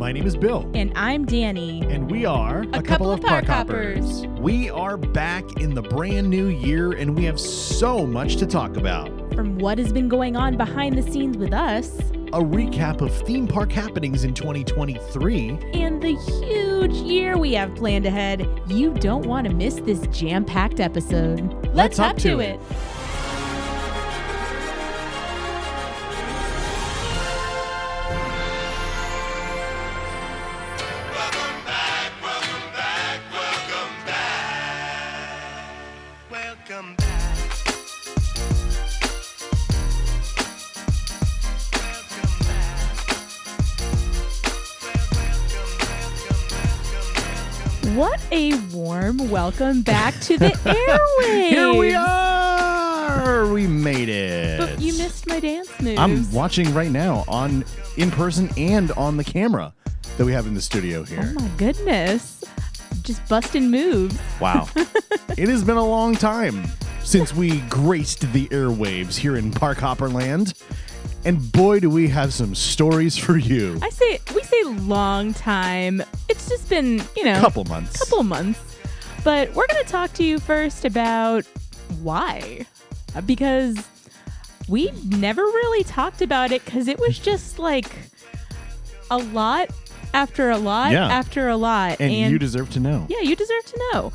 My name is Bill, And I'm Danny. and we are A couple of park hoppers. We are back in the brand new year, and we have so much to talk about. From what has been going on behind the scenes with us A recap of theme park happenings in 2023. and the huge year we have planned ahead, you don't want to miss this jam packed episode. Let's, hop hop to to it. it. Welcome back to the airwaves. Here we are! We made it. But you missed my dance moves. I'm watching right now on in person and on the camera that we have in the studio here. Oh my goodness. Just busting moves. Wow. it has been a long time since we graced the airwaves here in Park Hopperland. And boy, do we have some stories for you. I say we say long time. It's just been, you know, couple months. couple months. But we're going to talk to you first about why. Uh, Because we never really talked about it because it was just like a lot after a lot Yeah. after a lot. and, you deserve to know. yeah, you deserve to know.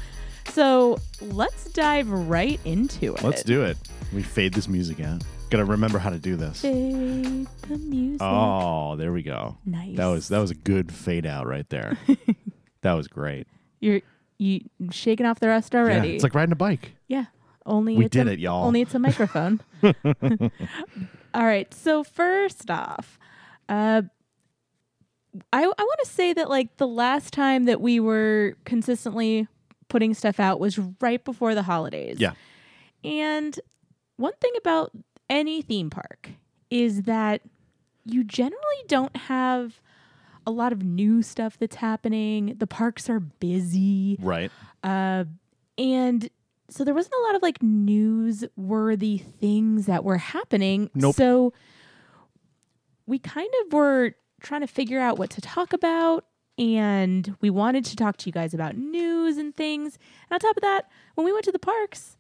So let's dive right into it. Let's do it. We fade this music out. Gotta remember how to do this. Fade the music. Oh, there we go. nice. That was that was a good fade out right there. that was great. You're you shaking off the rust already. Yeah, it's like riding a bike. Yeah. Only We it's did a, it, y'all. Only it's a microphone. All right. So first off, uh I I want to say that like the last time that we were consistently putting stuff out was right before the holidays. Yeah. And one thing about any theme park is that you generally don't have a lot of new stuff that's happening. The parks are busy. Right. Uh, and so there wasn't a lot of like newsworthy things that were happening. Nope. So we kind of were trying to figure out what to talk about. And we wanted to talk to you guys about news and things. And on top of that, when we went to the parks,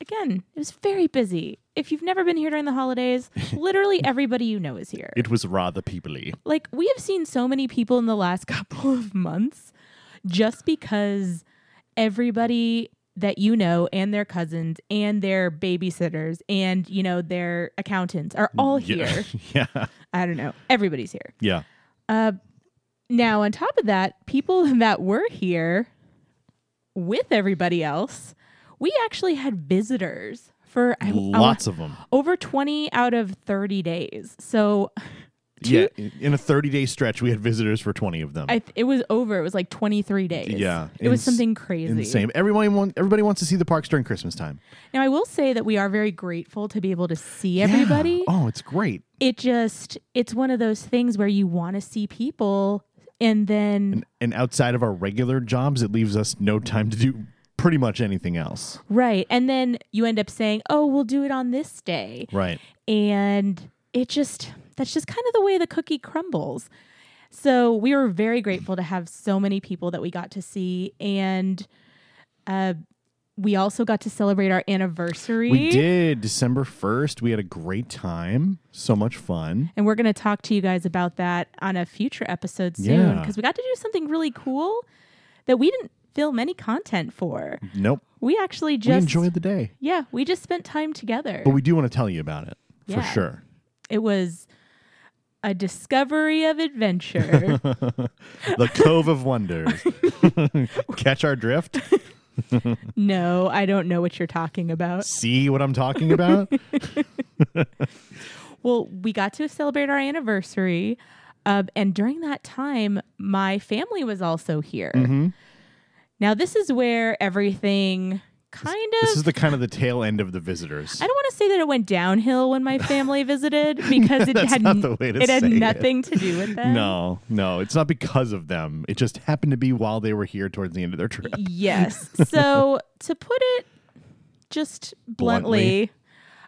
again, it was very busy. If you've never been here during the holidays, literally everybody you know is here It was rather peoply. like we have seen so many people in the last couple of months just because everybody that you know and their cousins and their babysitters and you know their accountants are all Yeah. here yeah. i don't know everybody's here Yeah. uh now on top of that people that were here with everybody else we actually had visitors for I- I Lots of them. over 20 out of 30 days so Yeah. in- In a 30 day stretch, we had visitors for 20 of them. I it was over. It was like 23 days. Yeah, It was something crazy. Insane. Everyone want, everybody wants to see the parks during Christmas time. Now, I will say that we are very grateful to be able to see everybody. Yeah. Oh, it's great. It just, it's one of those things where you want to see people and then, And, and outside of our regular jobs, it leaves us no time to do pretty much anything else. right. And then you end up saying, oh, we'll do it on this day. Right. And it just, that's just kind of the way the cookie crumbles. So we were very grateful to have so many people that we got to see. And, uh, we also got to celebrate our anniversary. We did December 1st. We had a great time. So much fun. And we're going to talk to you guys about that on a future episode soon Yeah. because we got to do something really cool that we didn't film any content for. Nope. We actually just we enjoyed the day. Yeah, we just spent time together. But we do want to tell you about it for sure. it was a discovery of adventure. The Cove of Wonders. Catch our drift? no, I don't know what you're talking about. See what I'm talking about? Well, we got to celebrate our anniversary. Uh, and during that time, my family was also here. Mhm. Now, this is where everything kind of This is the kind of the tail end of the visitors. I don't want to say that it went downhill when my family visited because it had not the way to it had it. nothing to do with them. No, no, it's not because of them. It just happened to be while they were here towards the end of their trip. Yes. So to put it just bluntly,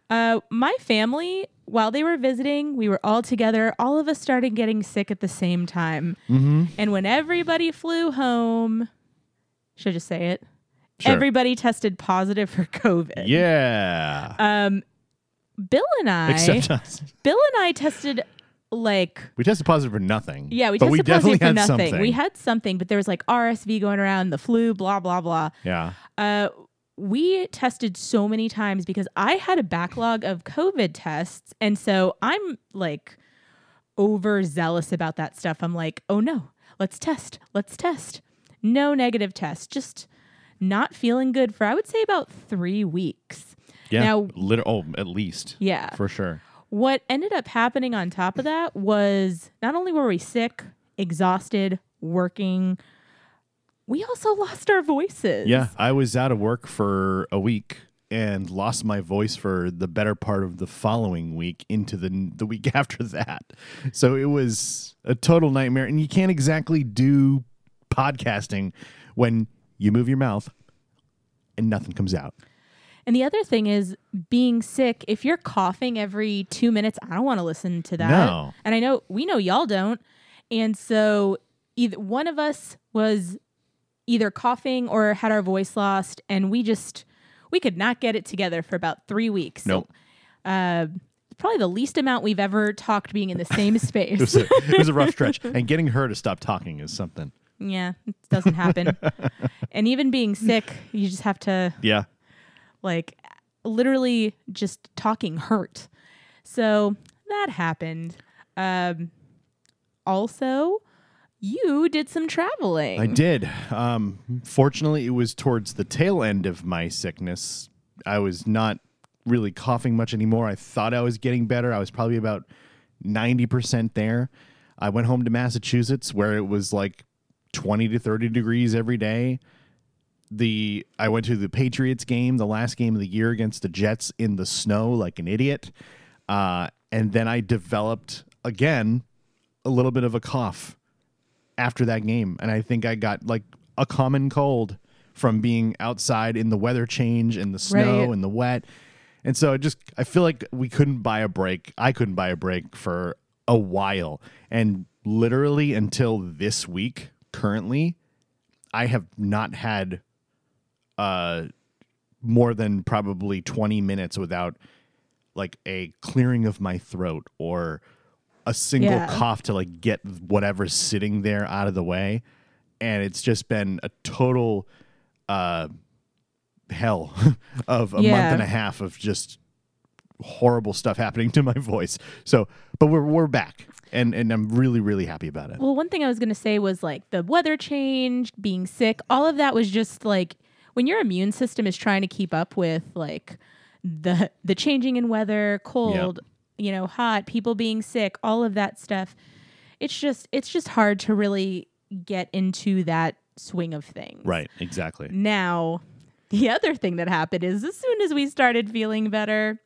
uh, my family while they were visiting, we were all together. All of us started getting sick at the same time. And when everybody flew home, should I just say it? Sure. Everybody tested positive for COVID. Yeah. Um, Bill and I, Except us. Bill and I tested like We tested positive for nothing. yeah, we tested we definitely positive for had nothing. something. We had something, but there was like RSV going around, the flu, blah blah blah. yeah. Uh, we tested so many times because I had a backlog of COVID tests, and so I'm like overzealous about that stuff. I'm like, oh no, let's test, let's test. No negative test, just not feeling good for I would say about three weeks. Yeah. Now- oh, at least. Yeah. For sure. What ended up happening on top of that was not only were we sick, exhausted, working, we also lost our voices. Yeah. I was out of work for a week and lost my voice for the better part of the following week into the the week after that. So it was a total nightmare and you can't exactly do podcasting when you move your mouth and nothing comes out. And the other thing is being sick. If you're coughing every two minutes, I don't want to listen to that. No. And I know we know y'all don't. And so either one of us was either coughing or had our voice lost, and we just we could not get it together for about three weeks. So, Nope. uh, probably the least amount we've ever talked being in the same It was space. a, it was a rough stretch and getting her to stop talking is something. Yeah, it doesn't happen. and even being sick, you just have to Yeah. like literally just talking hurt. So that happened. Um, also, you did some traveling. I did. Um, fortunately, it was towards the tail end of my sickness. I was not really coughing much anymore. I thought I was getting better. I was probably about 90% there. I went home to Massachusetts where it was like 20 to 30 degrees every day. The I went to the Patriots game, the last game of the year against the Jets in the snow like an idiot. Uh, and then I developed again a little bit of a cough after that game and i think i got like a common cold from being outside in the weather change and the snow Right. and the wet and so I just i feel like we couldn't buy a break i couldn't buy a break for a while and literally until this week currently i have not had uh more than probably 20 minutes without like a clearing of my throat or a single Yeah. cough to like get whatever's sitting there out of the way and it's just been a total uh hell of a month and a half of just horrible stuff happening to my voice so but we're we're back and and I'm really really happy about it well, one thing I was going to say was like the weather change, being sick, all of that was just like when your immune system is trying to keep up with like the the changing in weather, cold, you know, hot, people being sick, all of that stuff. It's just it's just hard to really get into that swing of things. right exactly Now, the other thing that happened is as soon as we started feeling better,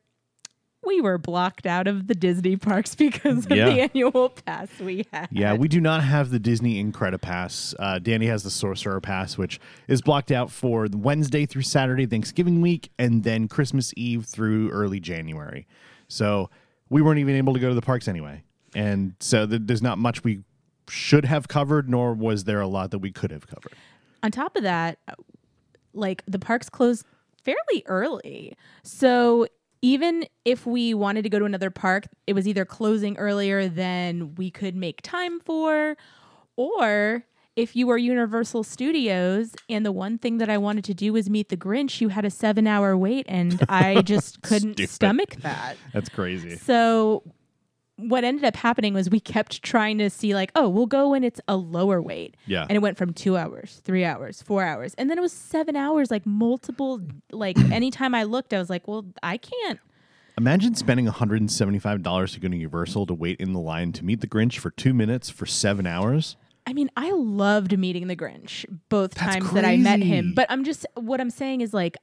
we were blocked out of the Disney parks because of Yeah. the annual pass we had. Yeah, we do not have the Disney Incredipass. Uh, Danny has the Sorcerer Pass, which is blocked out for Wednesday through Saturday, Thanksgiving week, and then Christmas Eve through early January. So we weren't even able to go to the parks anyway. And so th- there's not much we should have covered, nor was there a lot that we could have covered. On top of that, like the parks closed fairly early. So even if we wanted to go to another park, it was either closing earlier than we could make time for, or if you were Universal Studios and the one thing that I wanted to do was meet the Grinch, you had a seven hour wait and I just couldn't stomach that. That's crazy. So what ended up happening was we kept trying to see like, oh, we'll go when it's a lower wait. Yeah. And it went from two hours, three hours, four hours. And then it was seven hours, like multiple like anytime I looked, I was like, Well, I can't Imagine spending $175 to go to Universal to wait in the line to meet the Grinch for two minutes for seven hours. I mean, I loved meeting the Grinch both That's times that I met him. But I'm just what I'm saying is like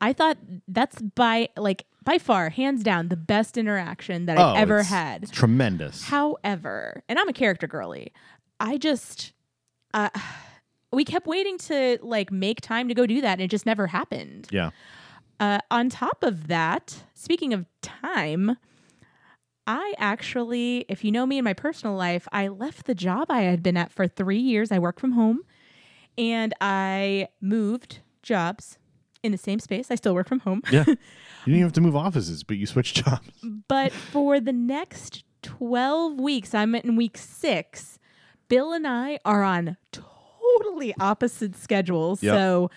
I thought that's by like by far, hands down, the best interaction that I've ever Oh, it's had. Tremendous. However, and I'm a character girly, I just uh, we kept waiting to like make time to go do that, and it just never happened. yeah. Uh, on top of that, speaking of time, I actually, if you know me in my personal life, I left the job I had been at for three years. I work from home and I moved jobs in the same space. I still work from home. Yeah. you didn't even have to move offices, but you switched jobs. But for the next 12 weeks, I'm in week six, Bill and I are on totally opposite schedules. Yep. So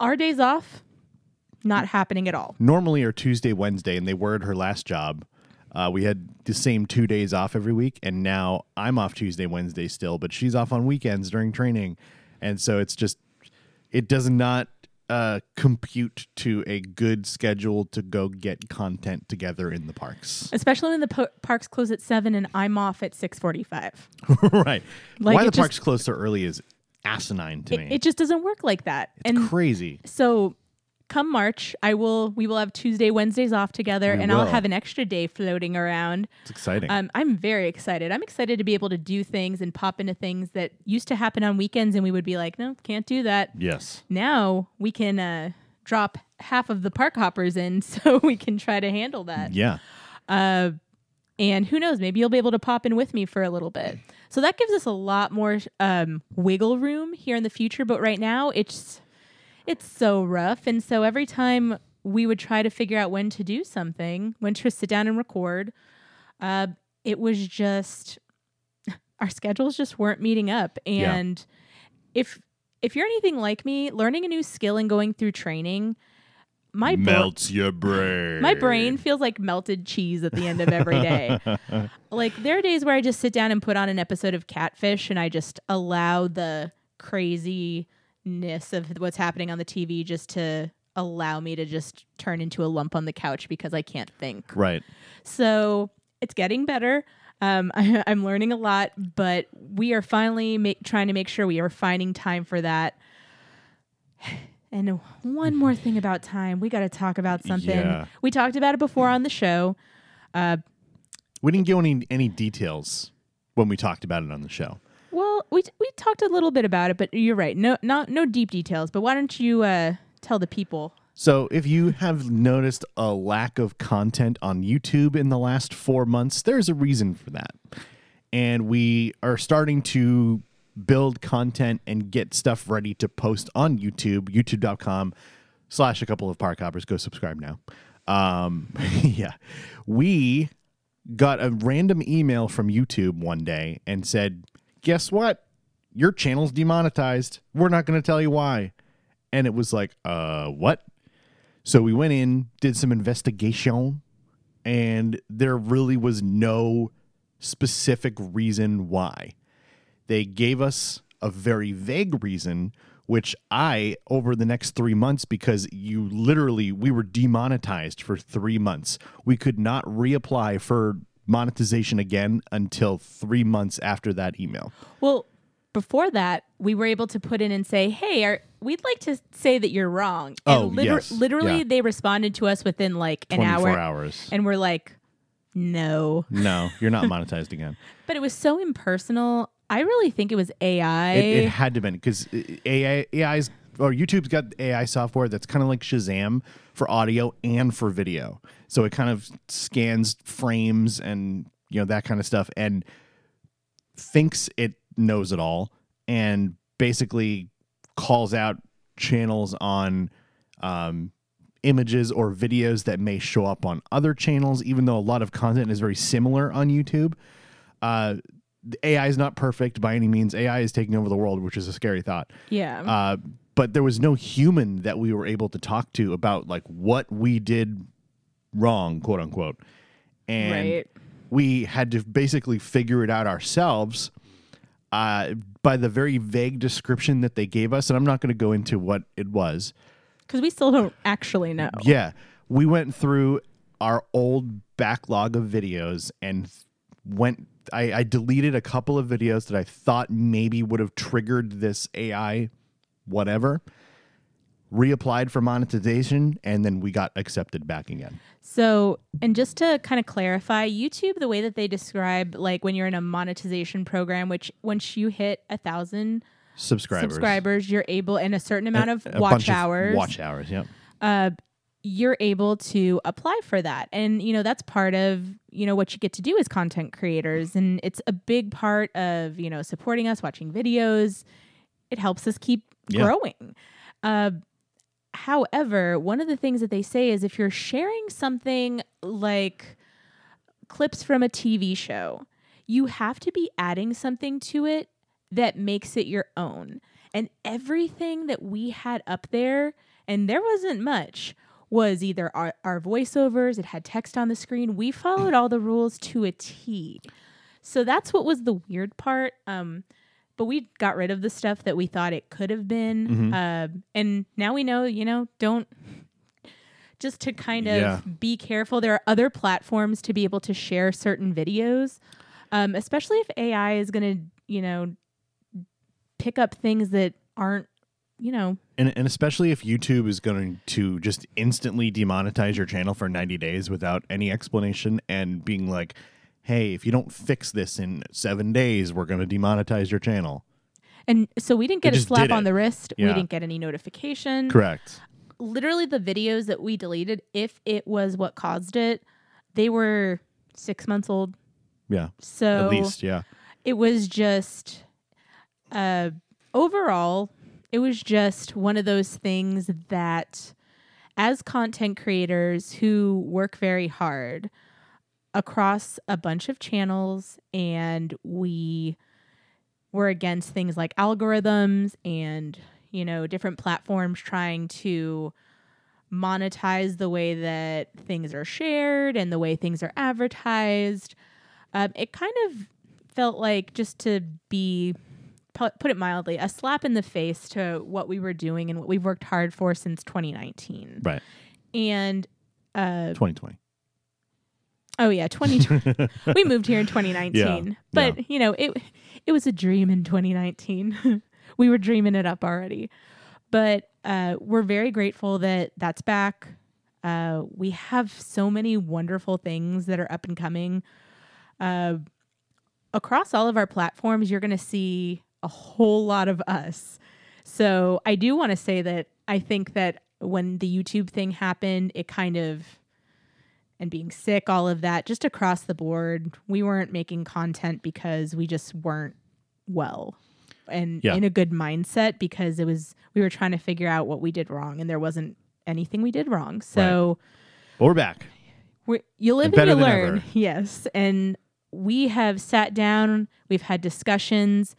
our days off, not happening at all. Normally are Tuesday, Wednesday, and they were at her last job. Uh, we had the same two days off every week, and now I'm off Tuesday, Wednesday still, but she's off on weekends during training. And so it's just, it does not uh, compute to a good schedule to go get content together in the parks. Especially when the po- parks close at 7 and I'm off at 6:45. right. Like, Why the just- parks close so early is asinine to It, me. it just doesn't work like that. it's and crazy. so come March, I will we will have Tuesday, Wednesdays off together We and I'll have an extra day floating around. It's exciting. Um, I'm very excited. I'm excited to be able to do things and pop into things that used to happen on weekends, and we would be like, no, can't do that. yes. Now we can uh, drop half of the park hoppers in, so we can try to handle that. Yeah. Uh, And who knows, maybe you'll be able to pop in with me for a little bit. So that gives us a lot more um, wiggle room here in the future. But right now, it's it's so rough, and so every time we would try to figure out when to do something, when to sit down and record, uh, it was just our schedules just weren't meeting up. Yeah. And if if you're anything like me, learning a new skill and going through training, my bra- Melts your brain. my brain feels like melted cheese at the end of every day. like there are days where I just sit down and put on an episode of Catfish and I just allow the craziness of what's happening on the TV just to allow me to just turn into a lump on the couch because I can't think. Right. So it's getting better. Um, I, I'm learning a lot, but we are finally make, trying to make sure we are finding time for that. And one more thing about time, we got to talk about something. Yeah. We talked about it before on the show. We didn't give any any details when we talked about it on the show. Well, we we talked a little bit about it, but you're right. No, not no deep details. But why don't you uh, tell the people? So, if you have noticed a lack of content on YouTube in the last four months, there's a reason for that. And we are starting to build content and get stuff ready to post on YouTube, youtube.com slash a couple of park hoppers. Go subscribe now. Um, yeah. We got a random email from YouTube one day and said, Guess what? Your channel's demonetized. We're not going to tell you why. And it was like, uh, what? So we went in, did some investigation, and there really was no specific reason why. They gave us a very vague reason, which I, over the next three months, because you literally, we were demonetized for three months. We could not reapply for monetization again until three months after that email. Well, before that, we were able to put in and say, "Hey, our, we'd like to say that you're wrong." And Oh, liter- yes. literally, Yeah. they responded to us within like an 24 hour, hours. and we're like, "No." No, you're not monetized again. But it was so impersonal. I really think it was AI. It, it had to been because uh, AI AI's or YouTube's got AI software that's kind of like Shazam for audio and for video. So it kind of scans frames and you know that kind of stuff and thinks it knows it all and basically calls out channels on um, images or videos that may show up on other channels, even though a lot of content is very similar on YouTube. Uh, the AI is not perfect by any means. AI is taking over the world, which is a scary thought. yeah. Uh, but there was no human that we were able to talk to about like what we did wrong, quote unquote. And Right. we had to basically figure it out ourselves uh, by the very vague description that they gave us. And I'm not going to go into what it was. Because we still don't actually know. Yeah. We went through our old backlog of videos and went I, I deleted a couple of videos that I thought maybe would have triggered this AI whatever. Reapplied for monetization and then we got accepted back again. So, and just to kind of clarify, YouTube, the way that they describe, like when you're in a monetization program, which once you hit a thousand Subscribers. subscribers, you're able, in a certain amount of A watch bunch of hours, watch hours, yep. Uh, you're able to apply for that. And, you know, that's part of, you know, what you get to do as content creators. And it's a big part of, you know, supporting us, watching videos. It helps us keep Yeah. growing. Uh, however, one of the things that they say is if you're sharing something like clips from a TV show, you have to be adding something to it that makes it your own. And everything that we had up there, and there wasn't much, was either our, our voiceovers, it had text on the screen. We followed all the rules to a T. So that's what was the weird part. Um, but we got rid of the stuff that we thought it could have been. Uh, and now we know, you know, don't just to kind of Yeah. be careful. There are other platforms to be able to share certain videos, um, especially if AI is going to, you know, pick up things that aren't, you know, And, and especially if YouTube is going to just instantly demonetize your channel for 90 days without any explanation and being like, hey, if you don't fix this in seven days, we're going to demonetize your channel. and so we didn't They get a slap on the wrist. We didn't get any notification. Correct. literally the videos that we deleted, if it was what caused it, they were six months old. Yeah. So At least, yeah. it was just uh overall, it was just one of those things that as content creators who work very hard across a bunch of channels and we were against things like algorithms and you know different platforms trying to monetize the way that things are shared and the way things are advertised um, it kind of felt like just to be put it mildly a slap in the face to what we were doing and what we've worked hard for since 2019 Right. and uh 2020. Oh yeah 2020 we moved here in 2019 Yeah, but you know it it was a dream in 2019 we were dreaming it up already. But uh we're very grateful that that's back. Uh we have so many wonderful things that are up and coming. Uh across all of our platforms you're going to see a whole lot of us. So i do want to say that i think that when the youtube thing happened it kind of and being sick, all of that, just across the board, we weren't making content because we just weren't well and Yeah. in a good mindset because it was we were trying to figure out what we did wrong and there wasn't anything we did wrong. So But we're back. we you live And and, you learn. ever. Yes. And we have sat down, we've had discussions.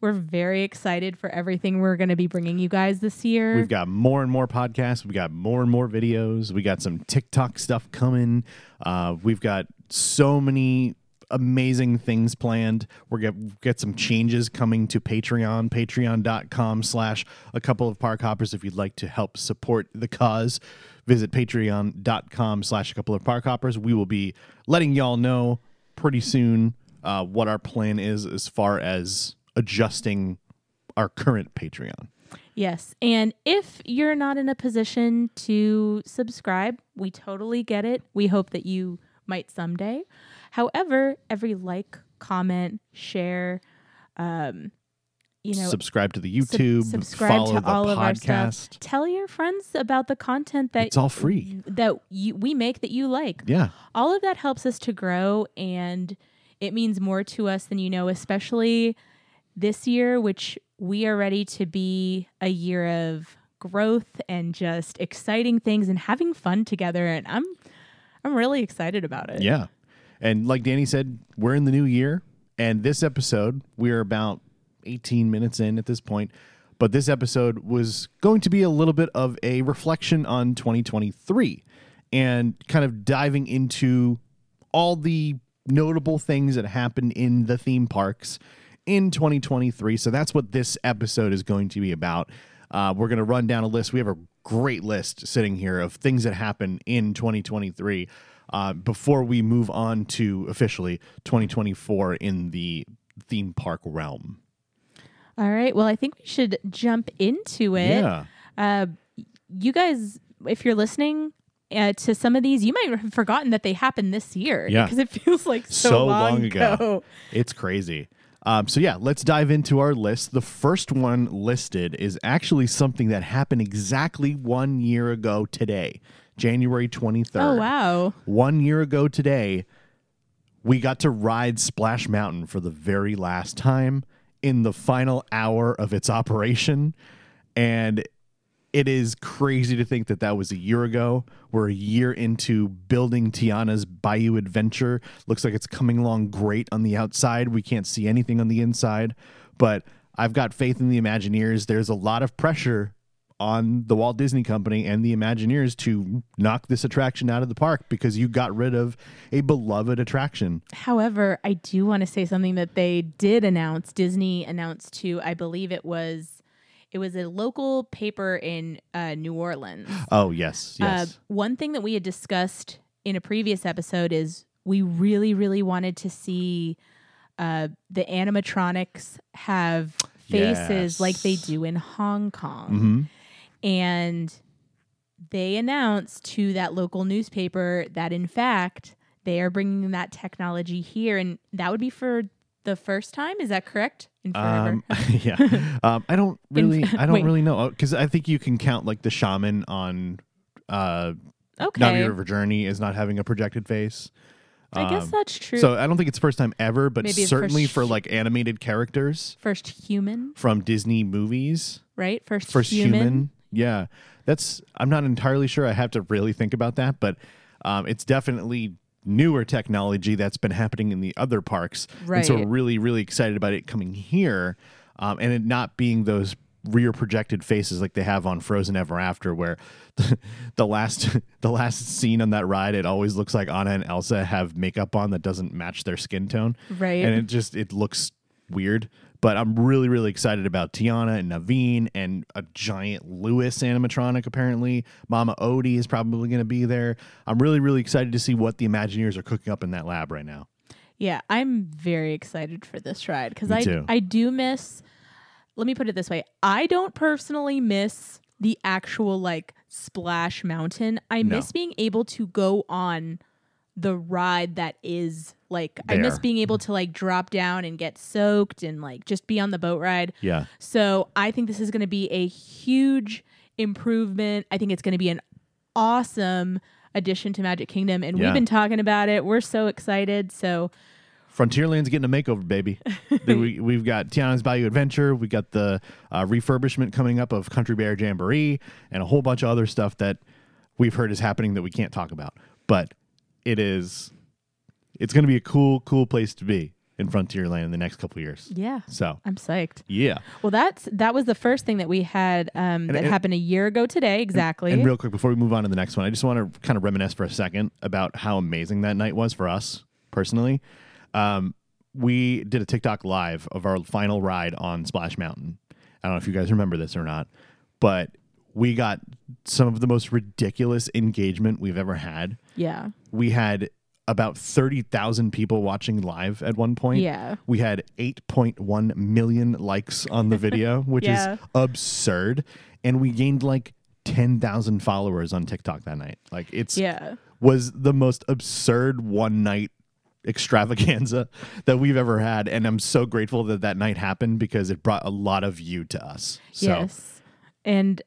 We're very excited for everything we're going to be bringing you guys this year. We've got more and more podcasts. We've got more and more videos. We got some TikTok stuff coming. Uh, we've got so many amazing things planned. We're get get some changes coming to Patreon, patreon.com slash a couple of park hoppers if you'd like to help support the cause. Visit patreon.com slash a couple of park hoppers. We will be letting y'all know pretty soon uh, what our plan is as far as adjusting our current Patreon. Yes. And if you're not in a position to subscribe, we totally get it. We hope that you might someday. However, every like, comment, share, um, you know, subscribe to the sub- YouTube, subscribe follow to the all of our podcast. stuff. Tell your friends about the content that It's all free. that you, we make that you like. Yeah, All of that helps us to grow and it means more to us than you know, especially this year, which we are ready to be a year of growth and just exciting things and having fun together. And I'm I'm really excited about it. yeah. And like Danny said, we're in the new year, and this episode we're about 18 minutes in at this point. But this episode was going to be a little bit of a reflection on 2023 and kind of diving into all the notable things that happened in the theme parks in 2023. So that's what this episode is going to be about. Uh, we're going to run down a list. We have a great list sitting here of things that happened in 2023 uh, before we move on to officially 2024 in the theme park realm. All right. Well, I think we should jump into it. Yeah. Uh, you guys, if you're listening uh, to some of these, you might have forgotten that they happened this year. Yeah. Because it feels like so, So long, long ago. ago. It's crazy. Um, so yeah, let's dive into our list. The first one listed is actually something that happened exactly one year ago today. January 23rd. Oh wow. One year ago today, we got to ride Splash Mountain for the very last time in the final hour of its operation. And it is crazy to think that that was a year ago. We're a year into building Tiana's Bayou Adventure. Looks like it's coming along great on the outside. We can't see anything on the inside, but I've got faith in the Imagineers. There's a lot of pressure on the Walt Disney Company and the Imagineers to knock this attraction out of the park because you got rid of a beloved attraction. However, I do want to say something that they did announce. Disney announced to, I believe it was, it was a local paper in uh, New Orleans. Oh, yes. Yes. Uh, one thing that we had discussed in a previous episode is we really, really wanted to see uh, the animatronics have faces Yes. like they do in Hong Kong. hmm And they announced to that local newspaper that, in fact, they are bringing that technology here. And that would be for the first time. Is that correct? Um, yeah. Um, I don't really, I don't wait. really know because I think you can count like the shaman on uh, okay. Na'vi River Journey as not having a projected face. I guess Um, that's true. So I don't think it's first time ever, but Maybe certainly for like animated characters first human, from Disney movies, right? First, first human. human. Yeah, that's. I'm not entirely sure. I have to really think about that, but um, it's definitely newer technology that's been happening in the other parks, and so we're really, really excited about it coming here, um, and it not being those rear projected faces like they have on Frozen Ever After, where the, the last the last scene on that ride, it always looks like Anna and Elsa have makeup on that doesn't match their skin tone, Right. And it just it looks weird. But I'm really, really excited about Tiana and Naveen and a giant Louis animatronic, apparently. Mama Odie is probably going to be there. I'm really, really excited to see what the Imagineers are cooking up in that lab right now. Yeah, I'm very excited for this ride because I too. I do miss. Let me put it this way: I don't personally miss the actual like splash mountain. I No. miss being able to go on the ride that is like I miss being able to like drop down and get soaked and like just be on the boat ride. Yeah. So I think this is going to be a huge improvement. I think it's going to be an awesome addition to Magic Kingdom, and Yeah. we've been talking about it. We're so excited. So Frontierland's getting a makeover, baby. We, we've got Tiana's Bayou Adventure. We've got the uh, refurbishment coming up of Country Bear Jamboree and a whole bunch of other stuff that we've heard is happening that we can't talk about. But it is, it's going to be a cool, cool place to be in Frontierland in the next couple of years. yeah, So, I'm psyched. yeah. Well, that's that was the first thing that we had um, that and- happened a year ago today. Exactly. And real quick, before we move on to the next one, I just want to kind of reminisce for a second about how amazing that night was for us personally. Um, we did a TikTok live of our final ride on Splash Mountain. I don't know if you guys remember this or not, but we got some of the most ridiculous engagement we've ever had. yeah. We had about 30,000 people watching live at one point. Yeah. We had 8.1 million likes on the video, which Yeah. is absurd. And we gained like 10,000 followers on TikTok that night. Like it's Yeah. was the most absurd one night extravaganza that we've ever had and I'm so grateful that that night happened because it brought a lot of you to us. So Yes. And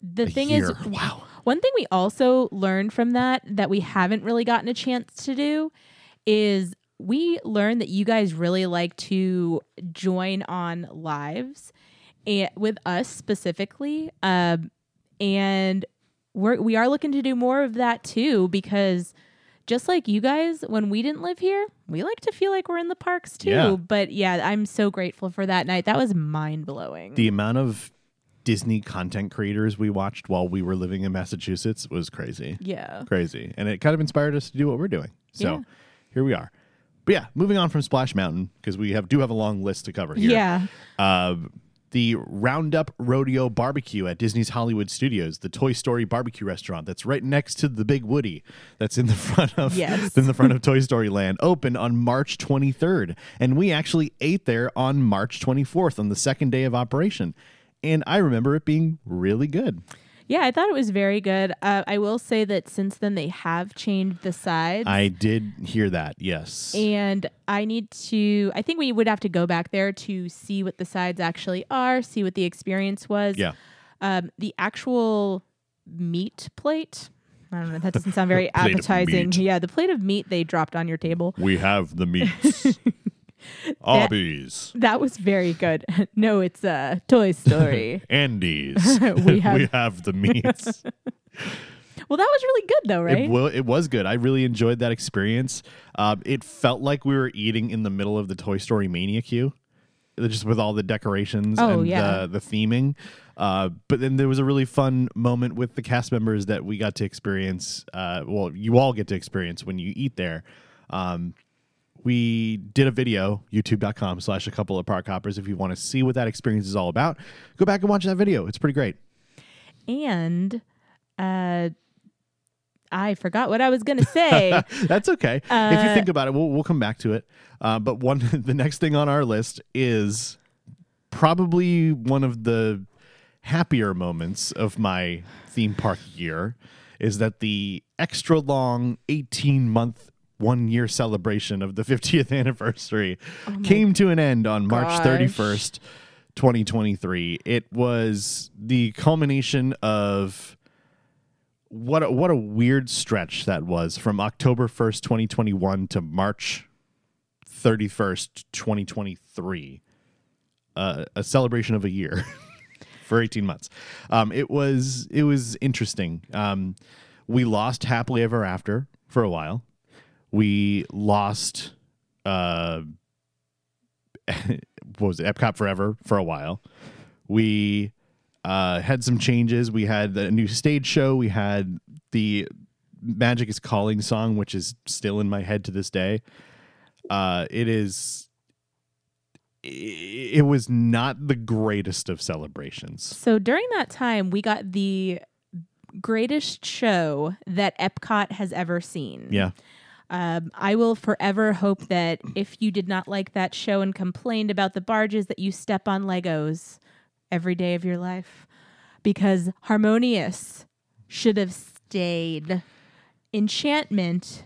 the thing year. is, wow. One thing we also learned from that that we haven't really gotten a chance to do is we learned that you guys really like to join on lives and with us specifically. Um, and we're we are looking to do more of that too because just like you guys, when we didn't live here, we like to feel like we're in the parks too. Yeah. But yeah, I'm so grateful for that night. That was mind blowing. The amount of Disney content creators we watched while we were living in Massachusetts was crazy. yeah. Crazy. And it kind of inspired us to do what we're doing. So Yeah. here we are. But yeah, moving on from Splash Mountain, because we have do have a long list to cover here. Yeah. Uh, the Roundup Rodeo Barbecue at Disney's Hollywood Studios, the Toy Story barbecue restaurant that's right next to the Big Woody, that's in the front of Yes. in the front of Toy Story Land, opened on March 23rd, and we actually ate there on March 24th on the second day of operation, and I remember it being really good. Yeah, I thought it was very good. Uh, I will say that since then they have changed the sides. I did hear that, yes. and I need to, I think we would have to go back there to see what the sides actually are, see what the experience was. yeah, Um, the actual meat plate, I don't know. That doesn't sound very appetizing. Yeah, the plate of meat they dropped on your table. We have the meats. Arby's. That was very good. no, it's a Toy Story. Andy's. We have- we have the meats. well, that was really good though, right? It, wa- it was good. I really enjoyed that experience. Um, it felt like we were eating in the middle of the Toy Story Mania queue, uh, just with all the decorations Oh, and yeah. the, the theming. Uh, but then there was a really fun moment with the cast members that we got to experience. Uh, well, you all get to experience when you eat there. Um, we did a video, youtube.com slash a couple of park hoppers. If you want to see what that experience is all about, go back and watch that video. It's pretty great. and uh, I forgot what I was gonna say. That's okay. if you Uh, think about it, we'll, we'll come back to it. Uh, but one, the next thing on our list is probably one of the happier moments of my theme park year is that the extra long 18 month one year celebration of the 50th anniversary came to an end on March 31st 2023 it was the culmination of what a, what a weird stretch that was from October 1st 2021 to March 31st 2023 uh, a celebration of a year for 18 months. Um, it was it was interesting. Um, we lost happily ever after for a while we lost uh what was it? Epcot forever for a while. We uh had some changes. We had a new stage show. We had the magic is calling song which is still in my head to this day. Uh it is it was not the greatest of celebrations. So during that time, we got the greatest show that Epcot has ever seen. yeah Um, I will forever hope that if you did not like that show and complained about the barges, that you step on Legos every day of your life, because Harmonious should have stayed. Enchantment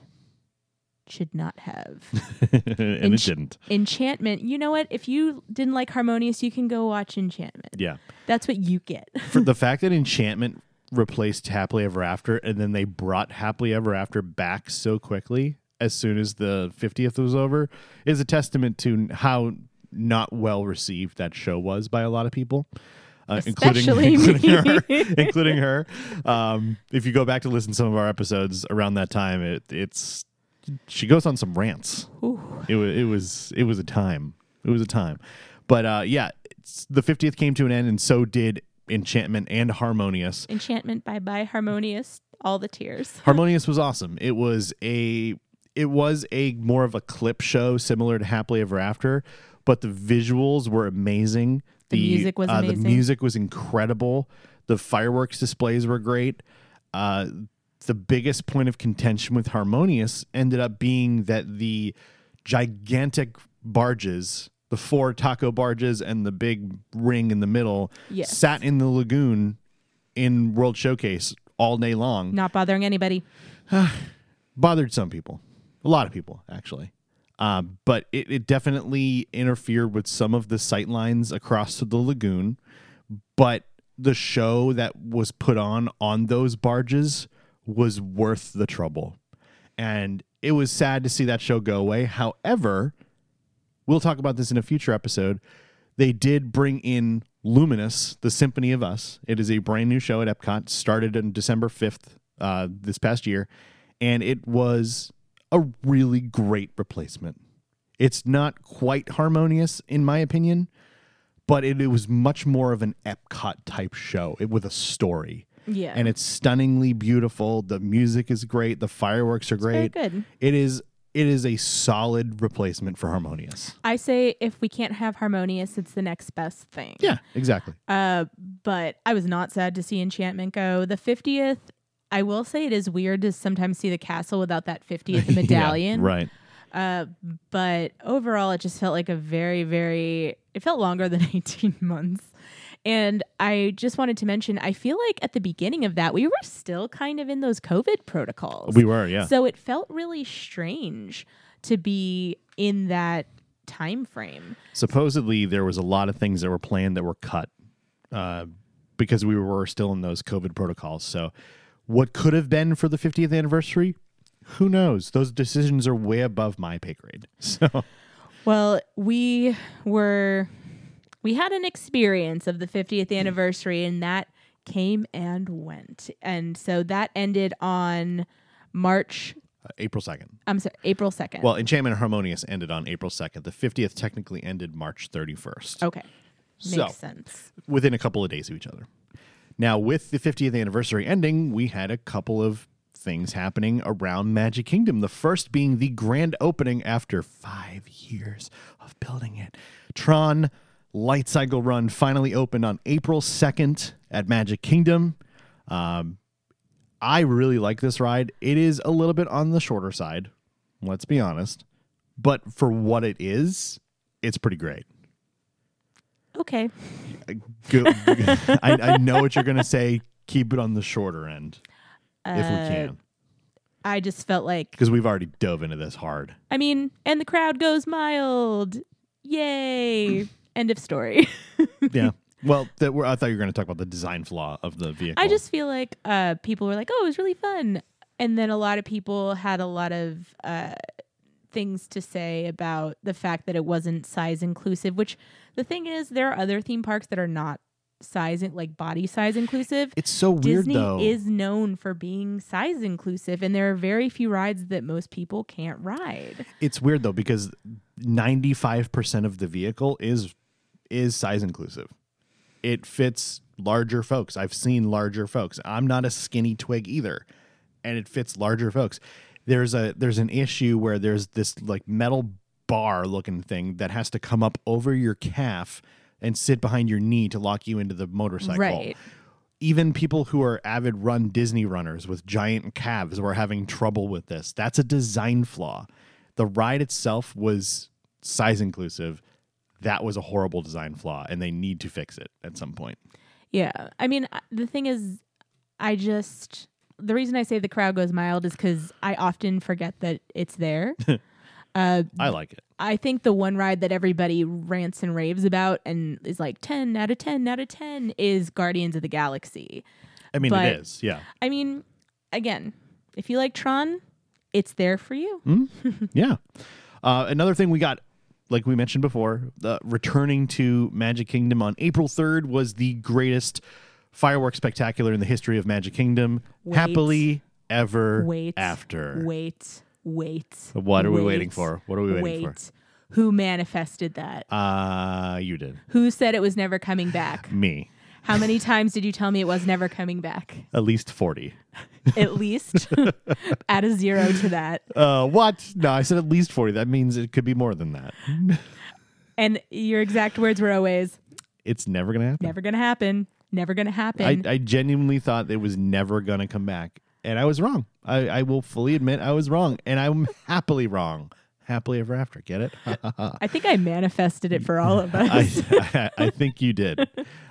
should not have. and it didn't Enchantment, you know what? If you didn't like Harmonious, you can go watch Enchantment. yeah That's what you get. for the fact that enchantment replaced happily ever after and then they brought happily ever after back so quickly as soon as the 50th was over is a testament to how not well received that show was by a lot of people uh, including, including her including her um, if you go back to listen to some of our episodes around that time it, it's she goes on some rants Ooh. it was it was it was a time. It was a time. But uh, yeah, it's, the 50th came to an end, and so did Enchantment and Harmonious. Enchantment by by Harmonious, all the tears. Harmonious was awesome. It was a it was a more of a clip show similar to Happily Ever After, but the visuals were amazing. The music was uh, amazing. The music was incredible. The fireworks displays were great. Uh, the biggest point of contention with Harmonious ended up being that the gigantic barges, the four taco barges and the big ring in the middle, Yes. sat in the lagoon in World Showcase all day long Not bothering anybody. bothered some people, a lot of people actually. Um, but it, it definitely interfered with some of the sight lines across to the lagoon. But the show that was put on on those barges was worth the trouble, and it was sad to see that show go away. However, we'll talk about this in a future episode. They did bring in Luminous, the Symphony of Us. It is a brand new show at Epcot, started on December 5th uh, this past year, and it was a really great replacement. It's not quite harmonious, in my opinion, but it, it was much more of an Epcot type show it, with a story. Yeah. And it's stunningly beautiful. The music is great. The fireworks are very great. good. It is it is a solid replacement for Harmonious. I say if we can't have Harmonious, it's the next best thing. Yeah, exactly. Uh, but I was not sad to see Enchantment go. The 50th, I will say it is weird to sometimes see the castle without that 50th medallion. Yeah, right. Uh, but overall, it just felt like a very, very, it felt longer than 18 months. And I just wanted to mention, I feel like at the beginning of that, we were still kind of in those COVID protocols. We were, yeah. So it felt really strange to be in that time frame. Supposedly there was a lot of things that were planned that were cut uh, because we were still in those COVID protocols. So What could have been for the 50th anniversary? Who knows? Those decisions are way above my pay grade. So, Well, we were we had an experience of the 50th anniversary and that came and went. And so that ended on March uh, April 2nd. I'm sorry, April 2nd. Well, Enchantment Harmonious ended on April 2nd. The 50th technically ended March 31st. okay. Makes So- sense. within a couple of days of each other. Now, with the 50th anniversary ending, we had a couple of things happening around Magic Kingdom. The first being the grand opening after five years of building it. Tron Light Cycle Run finally opened on April 2nd at Magic Kingdom. Um, I really like this ride. It is a little bit on the shorter side, let's be honest. But for what it is, it's pretty great. Okay. Go, I, I know what you're going to say. Keep it on the shorter end if we Uh, can, I just felt like because we've already dove into this hard. I mean, and the crowd goes mild. Yay. End of story. Yeah. Well, that we're, I thought you were going to talk about the design flaw of the vehicle. I just feel like uh, people were like, "Oh, it was really fun," and then a lot of people had a lot of uh, things to say about the fact that it wasn't size inclusive. Which the thing is, there are other theme parks that are not size like body size inclusive. it's so weird Disney though. is known for being size inclusive, and there are very few rides that most people can't ride. it's weird though because 95% of the vehicle is is size inclusive. It fits larger folks. I've seen larger folks. I'm not a skinny twig either, and it fits larger folks. There's a there's an issue where there's this like metal bar looking thing that has to come up over your calf and sit behind your knee to lock you into the motorcycle Right. even people who are avid run Disney runners with giant calves were having trouble with this. That's a design flaw. The ride itself was size inclusive. That was a horrible design flaw, and they need to fix it at some point. Yeah. I mean, the thing is, I just, the reason I say the crowd goes mild is because I often forget that it's there. uh, I like it. I think the one ride that everybody rants and raves about and is like 10 out of 10 out of 10 is Guardians of the Galaxy. I mean, But- it is. Yeah. I mean, again, if you like Tron, it's there for you. Yeah. Uh, another thing we got, like we mentioned before, the returning to Magic Kingdom on April 3rd was the greatest fireworks spectacular in the history of Magic Kingdom. Wait. Happily ever Wait. after. Wait. Wait. What are we waiting for? What are we waiting for? Who manifested that? Uh, you did. Who said it was never coming back? Me. How many times did you tell me it was never coming back? At least 40. At least add a zero to that. Uh, what? No, I said at least 40. That means it could be more than that. And your exact words were always It's never going to happen. never going to happen. Never going to I, happen. I genuinely thought it was never going to come back. And I was wrong. I, I will fully admit I was wrong. And I'm happily wrong. Happily ever after. Get it? I think I manifested it for all of us. I, I, I think you did.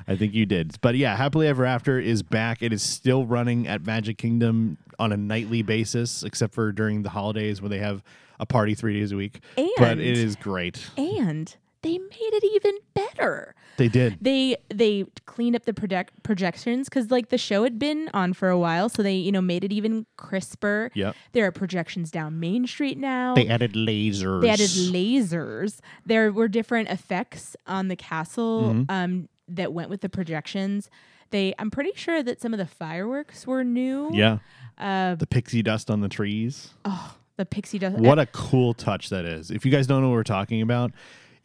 I think you did. But yeah, Happily Ever After is back. It is still running at Magic Kingdom on a nightly basis, except for during the holidays where they have a party three days a week. but it is great. and they made it even better. They did. They they cleaned up the project projections because like the show had been on for a while, so they you know made it even crisper. Yep. There are projections down Main Street now. They added lasers. They added lasers. There were different effects on the castle Mm-hmm. um, that went with the projections. They, I'm pretty sure that some of the fireworks were new. Yeah. Uh, The pixie dust on the trees. oh, the pixie dust. What a cool touch that is. If you guys don't know what we're talking about,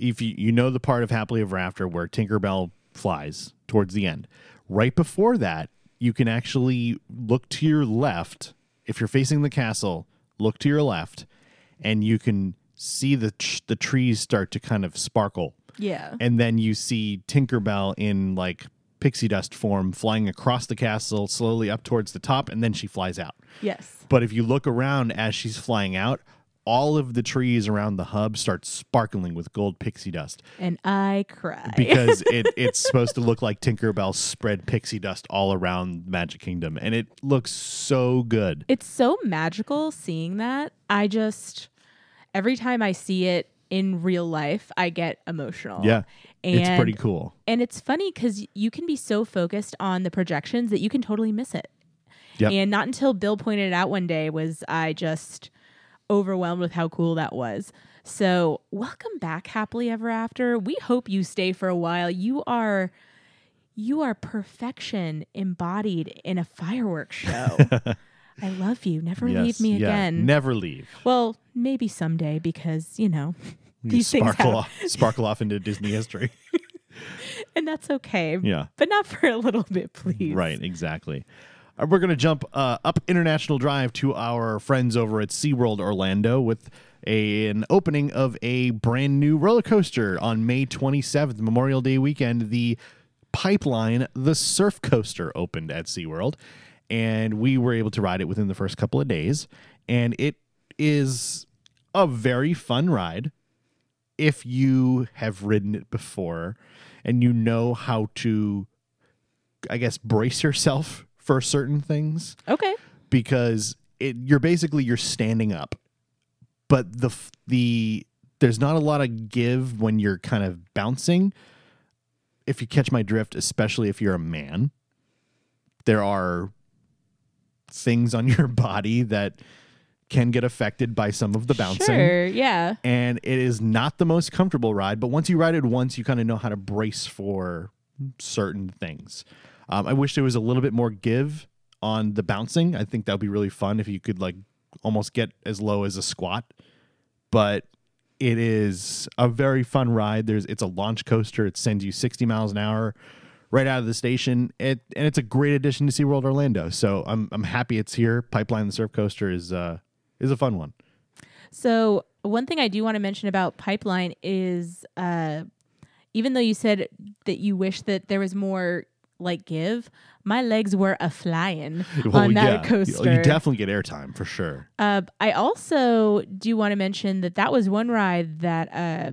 if you, you know the part of Happily Ever After where Tinkerbell flies towards the end, right before that, you can actually look to your left. If you're facing the castle, look to your left, and you can see the the trees start to kind of sparkle. yeah. And then you see Tinkerbell in like pixie dust form flying across the castle slowly up towards the top, and then she flies out. Yes. But if you look around as she's flying out, all of the trees around the hub start sparkling with gold pixie dust And I cry. because it, it's supposed to look like Tinkerbell spread pixie dust all around Magic Kingdom. And it looks so good. it's so magical seeing that. I just every time I see it in real life, I get emotional. Yeah. And it's pretty cool. And it's funny because you can be so focused on the projections that you can totally miss it. Yep. And not until Bill pointed it out one day was I just overwhelmed with how cool that was. So, welcome back happily ever after. We hope you stay for a while. You are you are perfection embodied in a fireworks show. I love you. Never leave me yeah, again. Never leave. well, maybe someday because, you know, You these things sparkle happen. off, sparkle off into Disney history. And that's okay. Yeah. But not for a little bit, please. Right, exactly. Uh, we're going to jump uh, up International Drive to our friends over at SeaWorld Orlando with a, an opening of a brand new roller coaster on May 27th, Memorial Day weekend. The Pipeline, the surf coaster, opened at SeaWorld, and we were able to ride it within the first couple of days. And it is a very fun ride if you have ridden it before and you know how to I guess brace yourself for certain things Okay. because it you're basically you're standing up, but the the there's not a lot of give when you're kind of bouncing. If you catch my drift, especially if you're a man, there are things on your body that can get affected by some of the bouncing Sure. Yeah. and it is not the most comfortable ride. But once you ride it once, you kind of know how to brace for certain things. Um, I wish there was a little bit more give on the bouncing. I think that would be really fun if you could like almost get as low as a squat. But it is a very fun ride. There's it's a launch coaster. It sends you 60 miles an hour right out of the station. It and it's a great addition to SeaWorld Orlando. So I'm I'm happy it's here. Pipeline the Surf Coaster is uh is a fun one. So one thing I do want to mention about Pipeline is, uh, even though you said that you wish that there was more like give, my legs were a flying on that yeah, coaster. You definitely get airtime for sure. Uh, I also do want to mention that that was one ride that uh,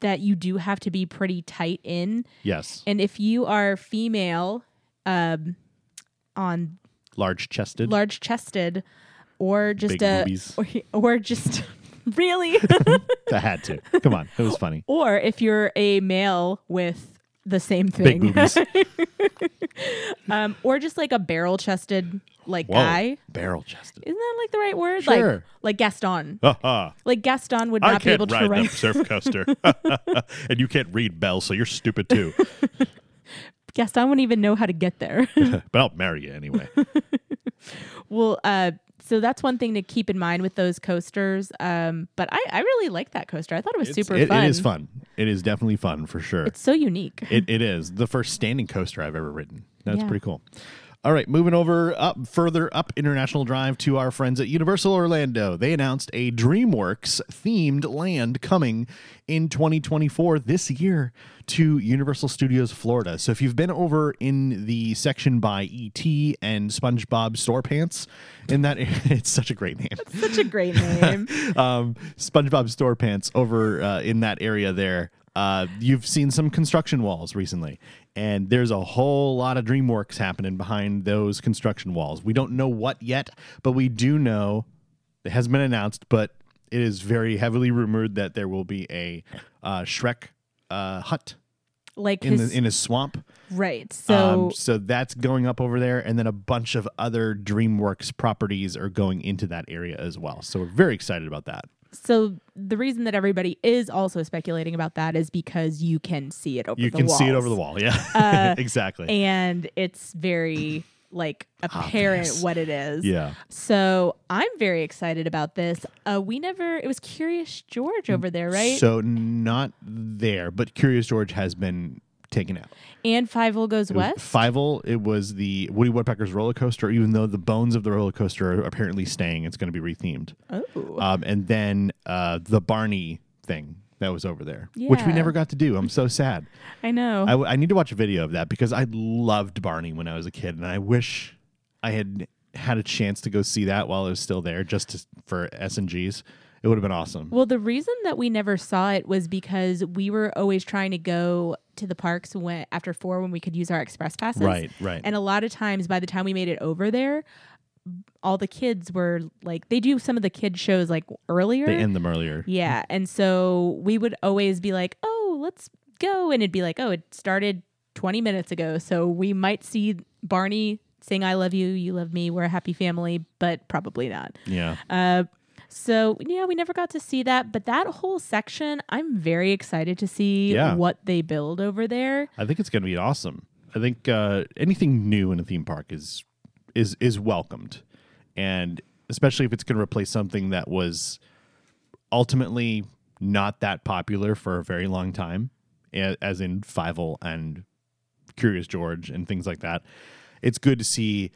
that you do have to be pretty tight in, Yes. and if you are female, um, on Large chested. large chested, or just Big a boobies. or, or just really, I had to. Come on. It was funny. or if you're a male with the same thing, Big boobies. um, or just like a barrel chested like Whoa. guy. Barrel chested. Isn't that like the right word? Like Sure. like Gaston. Ha Like Gaston would I not be able to ride write. surf coaster. and you can't read Belle, so you're stupid too. Gaston wouldn't even know how to get there. but I'll marry you anyway. well, uh, so that's one thing to keep in mind with those coasters. Um, but I, I really like that coaster. I thought it was It's- super it- fun. It is fun. It is definitely fun for sure. It's so unique. It, it is the first standing coaster I've ever ridden. That's Yeah. pretty cool. All right, moving over up further up International Drive to our friends at Universal Orlando. They announced a DreamWorks themed land coming in 2024 this year to Universal Studios Florida. So if you've been over in the section by ET and SpongeBob Store Pants, in that it's such a great name Such a great name. um, SpongeBob StorePants over uh, in that area there. Uh, you've seen some construction walls recently, and there's a whole lot of DreamWorks happening behind those construction walls. We don't know what yet, but we do know it has been announced, but it is very heavily rumored that there will be a uh, Shrek uh, hut like in his the in a swamp. right. So um, so that's going up over there, and then a bunch of other DreamWorks properties are going into that area as well. So we're very excited about that. So the reason that everybody is also speculating about that is because you can see it over You the can see it over the wall. Yeah, Uh, exactly. and it's very like apparent Obvious. what it is. yeah, So I'm very excited about this. Uh, we never. It was Curious George over there, right? So not there, but Curious George has been taken out. and Fievel Goes West. Fievel, it was the Woody Woodpecker's roller coaster. Even though the bones of the roller coaster are apparently staying, it's going to be rethemed. oh, Um, and then uh, the Barney thing that was over there, which we never got to do. I'm so sad. I know. I, w- I need to watch a video of that because I loved Barney when I was a kid, and I wish I had had a chance to go see that while it was still there, just to, for S and Gs. It would have been awesome. well, the reason that we never saw it was because we were always trying to go to the parks when after four when we could use our express passes. Right, right. And a lot of times, by the time we made it over there, all the kids were like, they do some of the kid shows like earlier. they end them earlier. Yeah. And so we would always be like, oh, let's go. And it'd be like, oh, it started 20 minutes ago. So we might see Barney saying I love you, you love me, we're a happy family, but probably not. Yeah. Uh, so yeah, we never got to see that, but that whole section, I'm very excited to see Yeah. what they build over there. I think it's going to be awesome. I think uh, anything new in a theme park is is is welcomed, and especially if it's going to replace something that was ultimately not that popular for a very long time, as in Fievel and Curious George and things like that. It's good to see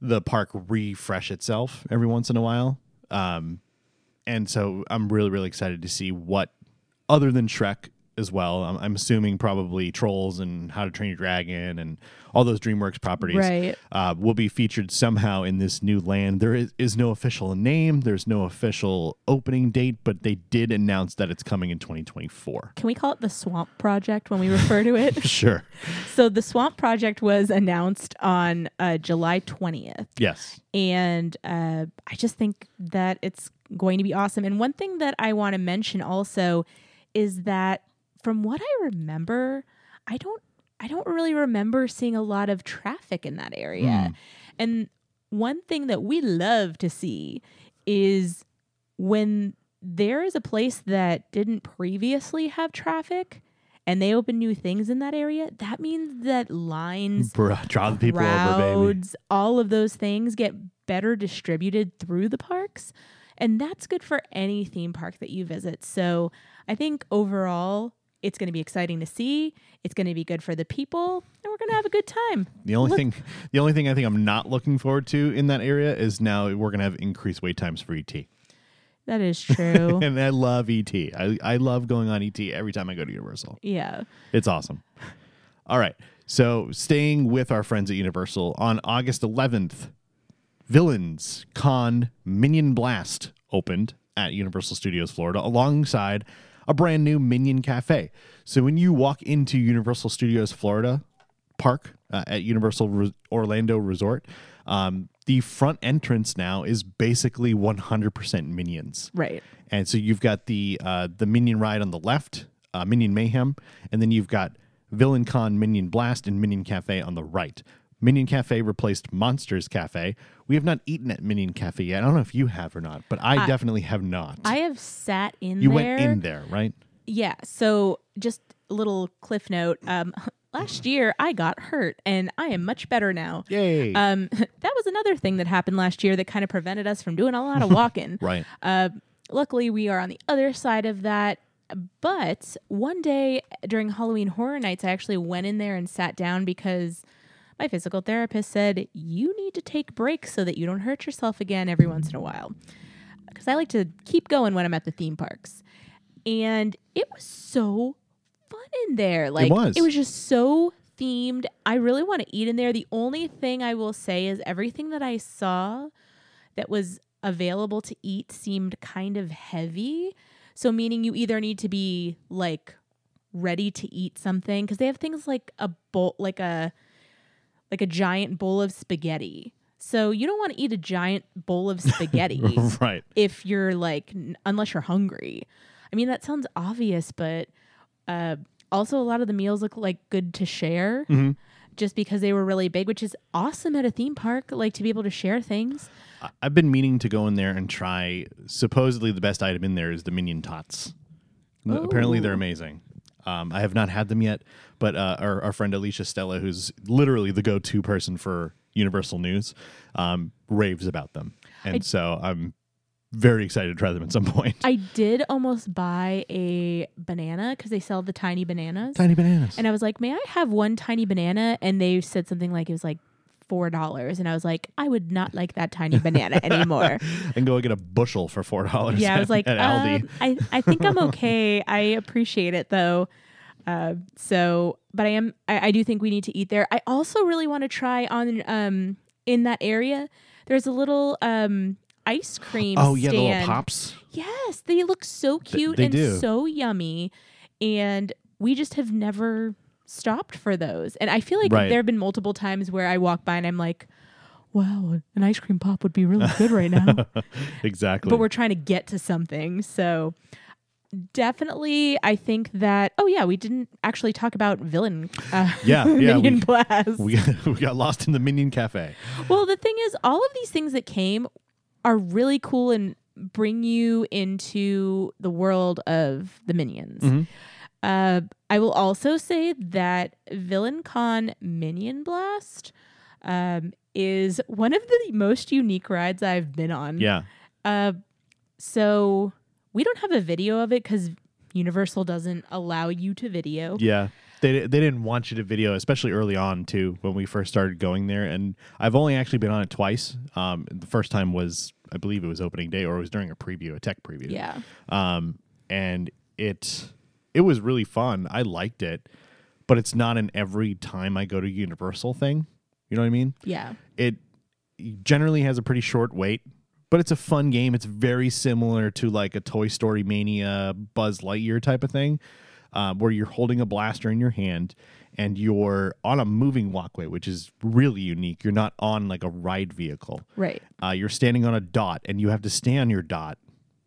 the park refresh itself every once in a while. Um, and so I'm really, really excited to see what, other than Shrek as well, I'm, I'm assuming probably Trolls and How to Train Your Dragon and all those DreamWorks properties Right. uh, will be featured somehow in this new land. There is, is no official name, there's no official opening date, but they did announce that it's coming in 2024. Can we call it the Swamp Project when we refer to it? Sure. so the Swamp Project was announced on uh, July 20th. Yes. and uh, I just think that it's going to be awesome. And one thing that I want to mention also is that from what I remember, I don't I don't really remember seeing a lot of traffic in that area. Hmm. And one thing that we love to see is when there is a place that didn't previously have traffic and they open new things in that area, that means that lines Bruh, draw the people over, crowds, all of those things get better distributed through the parks. And that's good for any theme park that you visit. So I think overall, it's going to be exciting to see. It's going to be good for the people, and we're going to have a good time. The only Look- thing, the only thing I think I'm not looking forward to in that area is now we're gonna have increased wait times for ET, That is true. and I love ET. I I love going on ET every time I go to Universal. yeah. It's awesome. All right, so staying with our friends at Universal on August 11th, Villains Con Minion Blast opened at Universal Studios Florida alongside a brand new Minion Cafe. So when you walk into Universal Studios Florida Park uh, at Universal Re- Orlando Resort, um, the front entrance now is basically 100% Minions. Right. And so you've got the uh, the Minion ride on the left, uh, Minion Mayhem, and then you've got Villain Con Minion Blast and Minion Cafe on the right. Minion Cafe replaced Monsters Cafe. We have not eaten at Minion Cafe yet. I don't know if you have or not, but I, I- definitely have not. I have sat in you there. went in there, right? Yeah. So just a little cliff note. Um, last year I got hurt, and I am much better now. Yay! Um, that was another thing that happened last year that kind of prevented us from doing a lot of walking. right. Uh, luckily, we are on the other side of that. But one day during Halloween Horror Nights, I actually went in there and sat down because my physical therapist said, You need to take breaks so that you don't hurt yourself again every once in a while. Because I like to keep going when I'm at the theme parks. And it was so fun in there. Like, was. it was just so themed. I really want to eat in there. The only thing I will say is everything that I saw that was available to eat seemed kind of heavy. So meaning you either need to be like ready to eat something because they have things like a bowl like a like a giant bowl of spaghetti. So you don't want to eat a giant bowl of spaghetti right. if you're like n- unless you're hungry. I mean that sounds obvious, but uh, also a lot of the meals look like good to share. Mm-hmm. Just because they were really big, which is awesome at a theme park, like to be able to share things. I- I've been meaning to go in there and try. Supposedly, the best item in there is the Minion Tots. Apparently, they're amazing. Um, I have not had them yet, but uh, our, our friend Alicia Stella, who's literally the go-to person for Universal News, um, raves about them, and I- so I'm very excited to try them at some point. I did almost buy a banana because they sell the tiny bananas. Tiny bananas. And I was like, may I have one tiny banana? And they said something like it was like four dollars. And I was like, I would not like that tiny banana anymore. and go get a bushel for four dollars. yeah, I was like, at Aldi. um, I, I think I'm okay. I appreciate it though. Uh, so, but I am, I, I do think we need to eat there. I also really want to try on, um, in that area. There's a little, um, ice cream. oh yeah, the little pops. Yes, they look so cute they and do. so yummy. And we just have never stopped for those. And I feel like Right. there have been multiple times where I walk by and I'm like, wow, an ice cream pop would be really good right now. Exactly. but we're trying to get to something. So definitely, I think that. Oh yeah, we didn't actually talk about villain. Uh, Yeah, yeah, Minion we- Blast. We we got lost in the Minion Cafe. well, the thing is, all of these things that came are really cool and bring you into the world of the minions. Mhm. Uh, I will also say that Villain Con Minion Blast um, is one of the most unique rides I've been on. Yeah. Uh, so we don't have a video of it because Universal doesn't allow you to video. Yeah. They, they didn't want you to video, especially early on too, when we first started going there. And I've only actually been on it twice. Um, the first time was, I believe it was opening day, or it was during a preview, a tech preview. Yeah. Um, and it it was really fun. I liked it, but it's not an every time I go to Universal thing. You know what I mean? Yeah. It generally has a pretty short wait, but it's a fun game. It's very similar to like a Toy Story Mania Buzz Lightyear type of thing, um, where you're holding a blaster in your hand and you're on a moving walkway, which is really unique. You're not on like a ride vehicle. Right. Uh, you're standing on a dot and you have to stay on your dot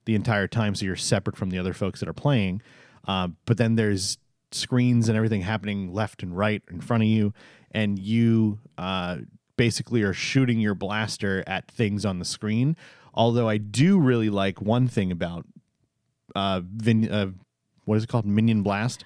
the entire time so you're separate from the other folks that are playing. Um, but then there's screens and everything happening left and right in front of you, and you uh, basically are shooting your blaster at things on the screen. Although I do really like one thing about uh, Vin- uh, what is it called? Minion Blast.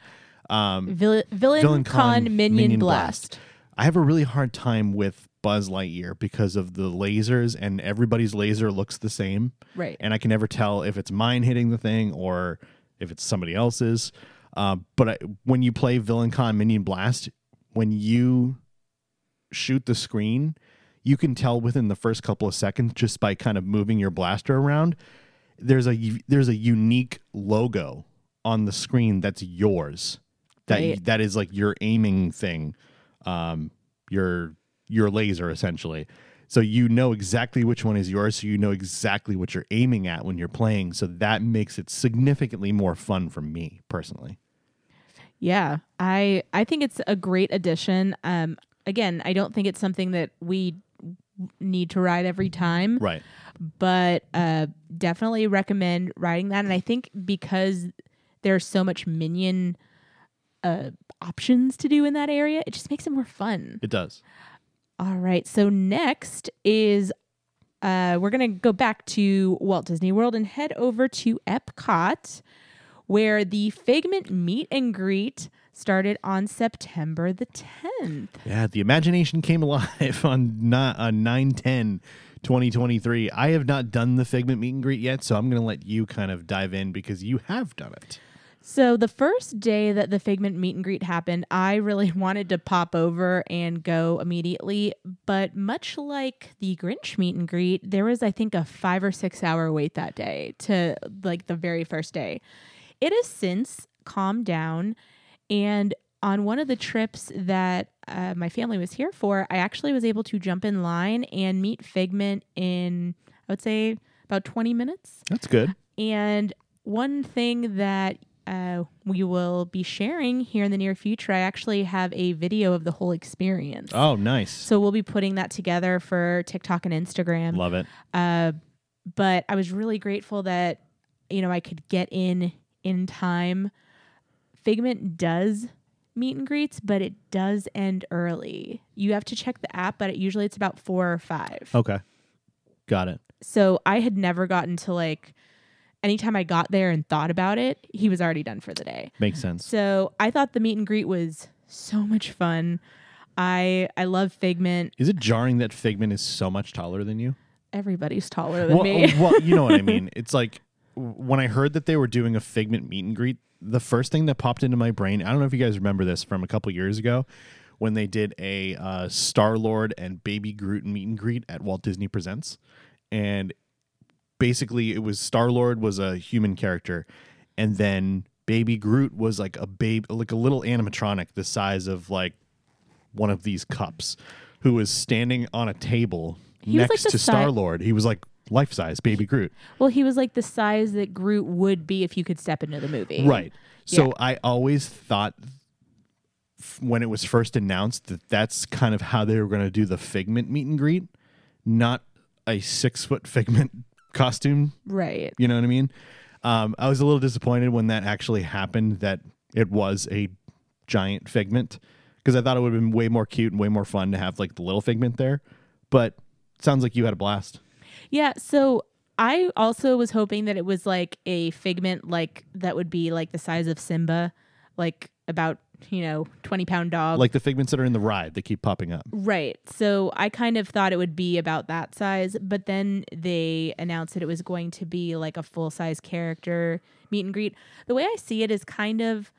Um, Villain, Villain, Villain Con, Con Minion, Minion Blast. Blast. I have a really hard time with Buzz Lightyear because of the lasers, and everybody's laser looks the same. Right. And I can never tell if it's mine hitting the thing or if it's somebody else's. Uh, but I, when you play Villain Con Minion Blast, when you shoot the screen, you can tell within the first couple of seconds just by kind of moving your blaster around. There's a there's a unique logo on the screen that's yours. That Right. that is like your aiming thing, um, your your laser essentially. So you know exactly which one is yours. So you know exactly what you're aiming at when you're playing. So that makes it significantly more fun for me personally. Yeah, I I think it's a great addition. Um, again, I don't think it's something that we need to ride every time, Right. but uh, definitely recommend riding that. And I think because there's so much minion uh, options to do in that area, it just makes it more fun. It does. All right. So next is uh, we're gonna go back to Walt Disney World and head over to Epcot, where the Figment meet and greet started on September the 10th. Yeah, the imagination came alive on not on 910 2023. I have not done the Figment meet and greet yet, so I'm going to let you kind of dive in because you have done it. So the first day that the Figment meet and greet happened, I really wanted to pop over and go immediately, but much like the Grinch meet and greet, there was I think a 5 or 6 hour wait that day to like the very first day. It has since calmed down and on one of the trips that uh, my family was here for, I actually was able to jump in line and meet Figment in I would say about 20 minutes. That's good. And one thing that uh, we will be sharing here in the near future, I actually have a video of the whole experience. Oh, nice. So we'll be putting that together for TikTok and Instagram. Love it. Uh, but I was really grateful that you know I could get in in time. Figment does meet and greets, but it does end early. You have to check the app, but it, usually it's about four or five. Okay. Got it. So I had never gotten to like anytime I got there and thought about it, he was already done for the day. Makes sense. So I thought the meet and greet was so much fun. I I love Figment. Is it jarring that Figment is so much taller than you? Everybody's taller than well, me. well, you know what I mean. It's like when I heard that they were doing a Figment meet and greet, the first thing that popped into my brain, I don't know if you guys remember this from a couple years ago when they did a uh, Star Lord and Baby Groot meet and greet at Walt Disney Presents. And basically, it was Star Lord was a human character, and then Baby Groot was like a babe, like a little animatronic the size of like one of these cups, who was standing on a table He was, like, next to si- Star Lord. He was like life size Baby Groot. well, he was like the size that Groot would be if you could step into the movie. Right. So Yeah. I always thought f- when it was first announced that that's kind of how they were going to do the Figment meet and greet, not a six foot Figment costume. Right. You know what I mean? Um, I was a little disappointed when that actually happened that it was a giant figment because I thought it would have been way more cute and way more fun to have like the little figment there. But sounds like you had a blast. Yeah, so I also was hoping that it was like a figment like that would be like the size of Simba, like about, you know, 20 pound dog. Like the figments that are in the ride, they keep popping up. Right. So I kind of thought it would be about that size, but then they announced that it was going to be like a full size character meet and greet. The way I see it is kind of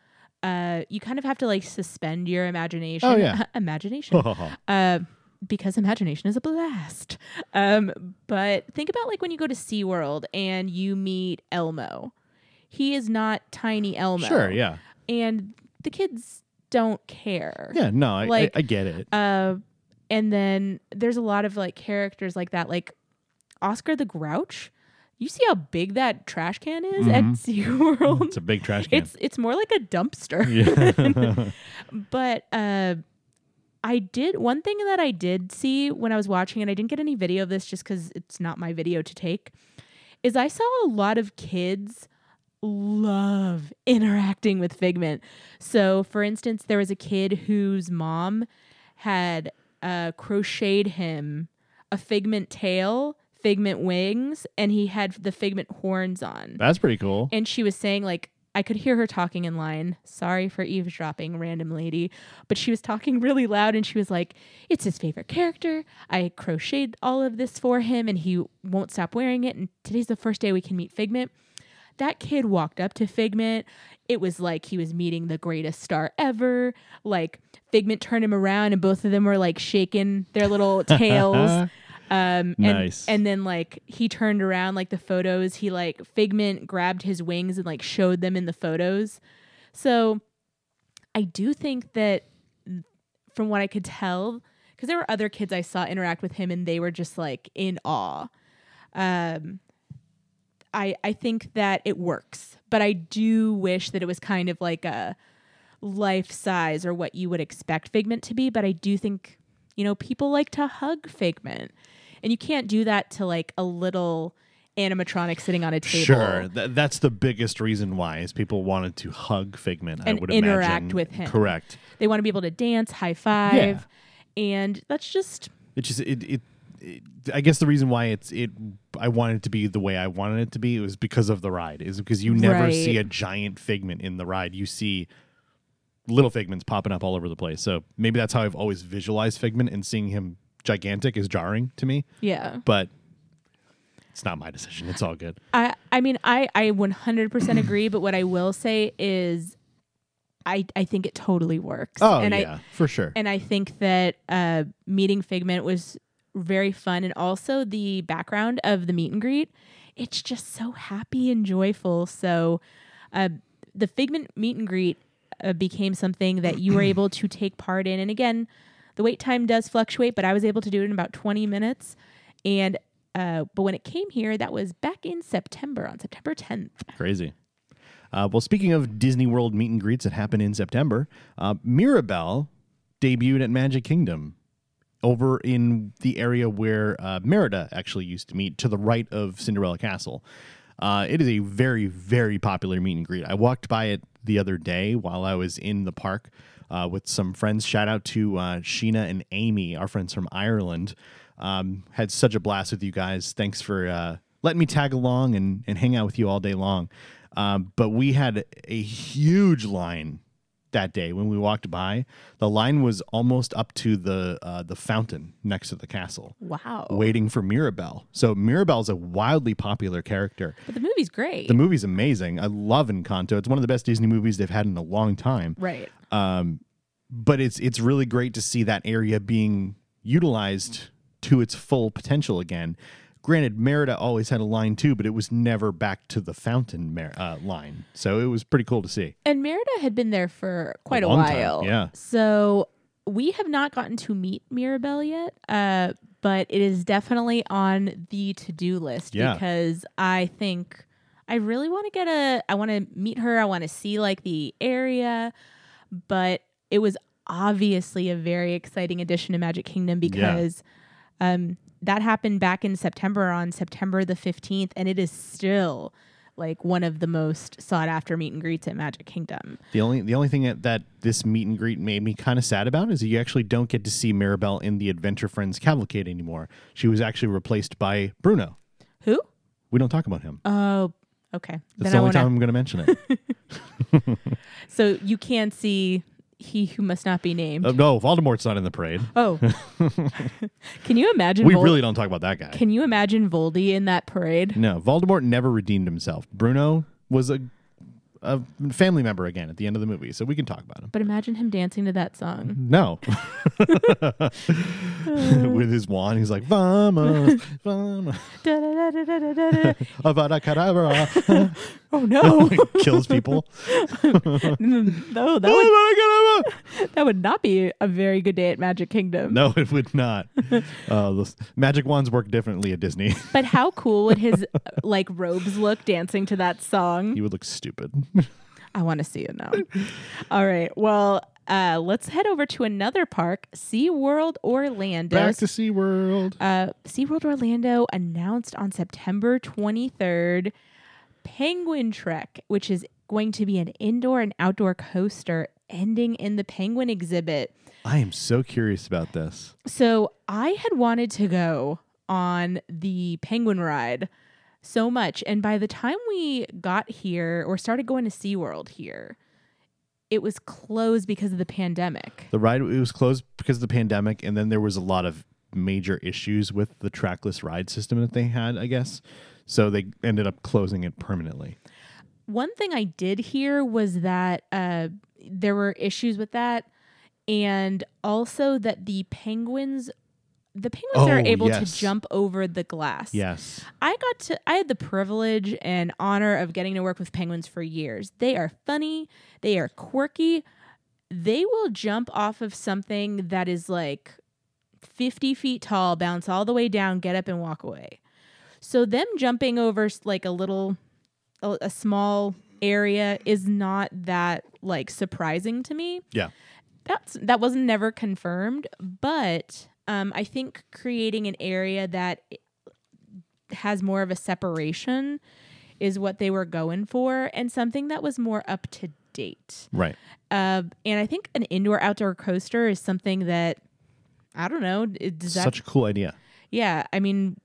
uh you kind of have to like suspend your imagination. Oh, yeah. imagination. uh because imagination is a blast. Um but think about like when you go to SeaWorld and you meet Elmo. He is not tiny Elmo. Sure, yeah. And the kids don't care. Yeah, no, I, Like- I, I get it. Uh, and then there's a lot of like characters like that, like Oscar the Grouch. You see how big that trash can is at SeaWorld? Mm-hmm. It's a big trash can. It's it's more like a dumpster. yeah. But uh, I did one thing that I did see when I was watching and I didn't get any video of this just because it's not my video to take. Is I saw a lot of kids love interacting with Figment. So, for instance, there was a kid whose mom had uh, crocheted him a Figment tail, Figment wings, and he had the Figment horns on That's pretty cool. and she was saying like I could hear her talking in line. Sorry for eavesdropping, random lady. But she was talking really loud and she was like, It's his favorite character. I crocheted all of this for him and he won't stop wearing it. And today's the first day we can meet Figment. That kid walked up to Figment. It was like he was meeting the greatest star ever. Like Figment turned him around and both of them were like shaking their little tails. Um, and, Nice. and then like he turned around like the photos, he like Figment grabbed his wings and like showed them in the photos. So I do think that from what I could tell, because there were other kids I saw interact with him and they were just like in awe. Um, I I think that it works, but I do wish that it was kind of like a life size or what you would expect Figment to be. But I do think you know people like to hug Figment, and you can't do that to like a little animatronic sitting on a table. Sure, Th- that's the biggest reason why is people wanted to hug Figment. I And would interact imagine. with him. Correct. They want to be able to dance, high five, and that's just It just it, it I guess the reason why it's it I wanted it to be the way I wanted it to be was because of the ride. Is because you never Right. see a giant figment in the ride. You see little figments popping up all over the place. So maybe that's how I've always visualized Figment and seeing him gigantic is jarring to me. yeah. But it's not my decision. It's all good. I I mean I I 100% agree, but what I will say is I I think it totally works. Oh and yeah, I for sure. and I think that uh meeting Figment was very fun and also the background of the meet and greet it's just so happy and joyful. So uh the Figment meet and greet uh, became something that you were able to take part in and again the wait time does fluctuate but I was able to do it in about 20 minutes and uh, but when it came here, that was back in September, on September 10th. Crazy. Uh, well, speaking of Disney World meet and greets that happened in September, uh, Mirabel debuted at Magic Kingdom over in the area where uh, Merida actually used to meet, to the right of Cinderella Castle. Uh, it is a very, very popular meet and greet. I walked by it the other day while I was in the park uh, with some friends. Shout out to uh, Sheena and Amy, our friends from Ireland. Um, had such a blast with you guys. Thanks for uh, letting me tag along and, and hang out with you all day long. Um, but we had a huge line that day when we walked by. The line was almost up to the uh, the fountain next to the castle, Wow. waiting for Mirabel. So Mirabel Mirabel's a wildly popular character. But the movie's great. The movie's amazing. I love Encanto. It's one of the best Disney movies they've had in a long time. right. Um, but it's it's really great to see that area being utilized to its full potential again. Granted, Merida always had a line too, but it was never back to the fountain mer- uh, line. So it was pretty cool to see. And Merida had been there for quite a, time, while. yeah. So we have not gotten to meet Mirabel yet, uh, but it is definitely on the to do list Yeah. because I think I really want to get a, I want to meet her. I want to see like the area, but it was obviously a very exciting addition to Magic Kingdom because um, that happened back in September on September the 15th, and it is still like one of the most sought after meet and greets at Magic Kingdom. The only the only thing that, that this meet and greet made me kind of sad about is that you actually don't get to see Mirabel in the Adventure Friends cavalcade anymore. She was actually replaced by Bruno. Who? We don't talk about him. Oh, okay. That's Then the I only wanna- time I'm going to mention it. So you can see he who must not be named. Uh, no, Voldemort's not in the parade. oh, can you imagine? We Vol- really don't talk about that guy. Can you imagine Voldy in that parade? no, Voldemort never redeemed himself. Bruno was a a family member again at the end of the movie, so we can talk about him. But imagine him dancing to that song. No. With his wand, he's like, Vamos, vamos. Avada. Oh no! Kills people. no, that would Avada Kedavra. that would not be a very good day at Magic Kingdom. No, it would not. Uh, those magic wands work differently at Disney. But how cool would his like robes look dancing to that song? he would look stupid. I want to see it now. All right. Well, uh, let's head over to another park, SeaWorld Orlando. Back to SeaWorld. uh, SeaWorld Orlando announced on September 23rd Penguin Trek, which is going to be an indoor and outdoor coaster ending in the penguin exhibit. I am so curious about this. So I had wanted to go on the penguin ride so much. And by the time we got here or started going to SeaWorld here, it was closed because of the pandemic. The ride it was closed because of the pandemic, and then there was a lot of major issues with the trackless ride system that they had, I guess. So they ended up closing it permanently. One thing I did hear was that uh, there were issues with that, and also that the penguins, the penguins are Oh, able yes. to jump over the glass. Yes. I got to I had the privilege and honor of getting to work with penguins for years. They are funny, they are quirky. They will jump off of something that is like 50 feet tall, bounce all the way down, get up and walk away. So them jumping over like a little a, a small area is not that like surprising to me Yeah. that's that wasn't never confirmed but um, i think creating an area that has more of a separation is what they were going for and something that was more up to date Right. uh, and i think an indoor outdoor coaster is something that i don't know it- does that Such a cool idea. yeah, I mean,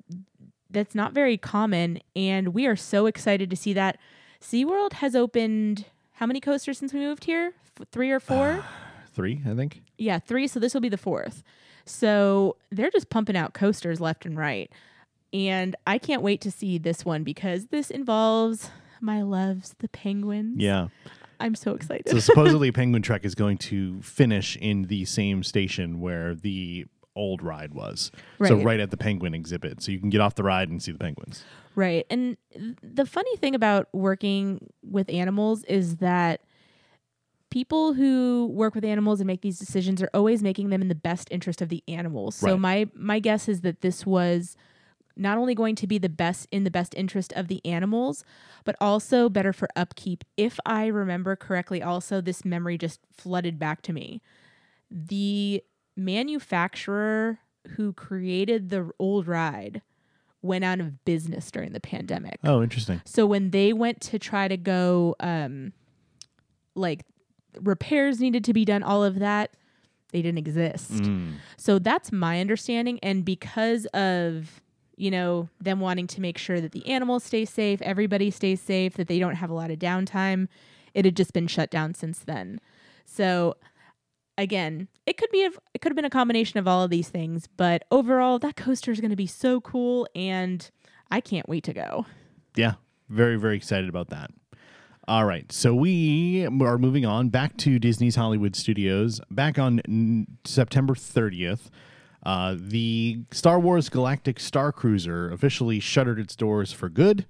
that's not very common. And we are so excited to see that. SeaWorld has opened how many coasters since we moved here? F- three or four? Three, I think. yeah, three. So this will be the fourth. So they're just pumping out coasters left and right. And I can't wait to see this one because this involves my loves, the penguins. Yeah. I'm so excited. So supposedly Penguin Trek is going to finish in the same station where the old ride was. Right. So Right. at the penguin exhibit. So you can get off the ride and see the penguins. Right. And th- the funny thing about working with animals is that people who work with animals and make these decisions are always making them in the best interest of the animals. So Right. my my guess is that this was not only going to be the best in the best interest of the animals, but also better for upkeep. If I remember correctly, also this memory just flooded back to me. The manufacturer who created the old ride went out of business during the pandemic. Oh, interesting. So when they went to try to go, um, like repairs needed to be done, all of that, they didn't exist. Mm. So that's my understanding. And because of, you know, them wanting to make sure that the animals stay safe, everybody stays safe, that they don't have a lot of downtime, it had just been shut down since then. So again, it could be a, it could have been a combination of all of these things, but overall that coaster is going to be so cool and I can't wait to go. Yeah, very, very excited about that. All right, so we are moving on back to Disney's Hollywood Studios. Back on n- September 30th, uh, the Star Wars Galactic Star Cruiser officially shuttered its doors for good.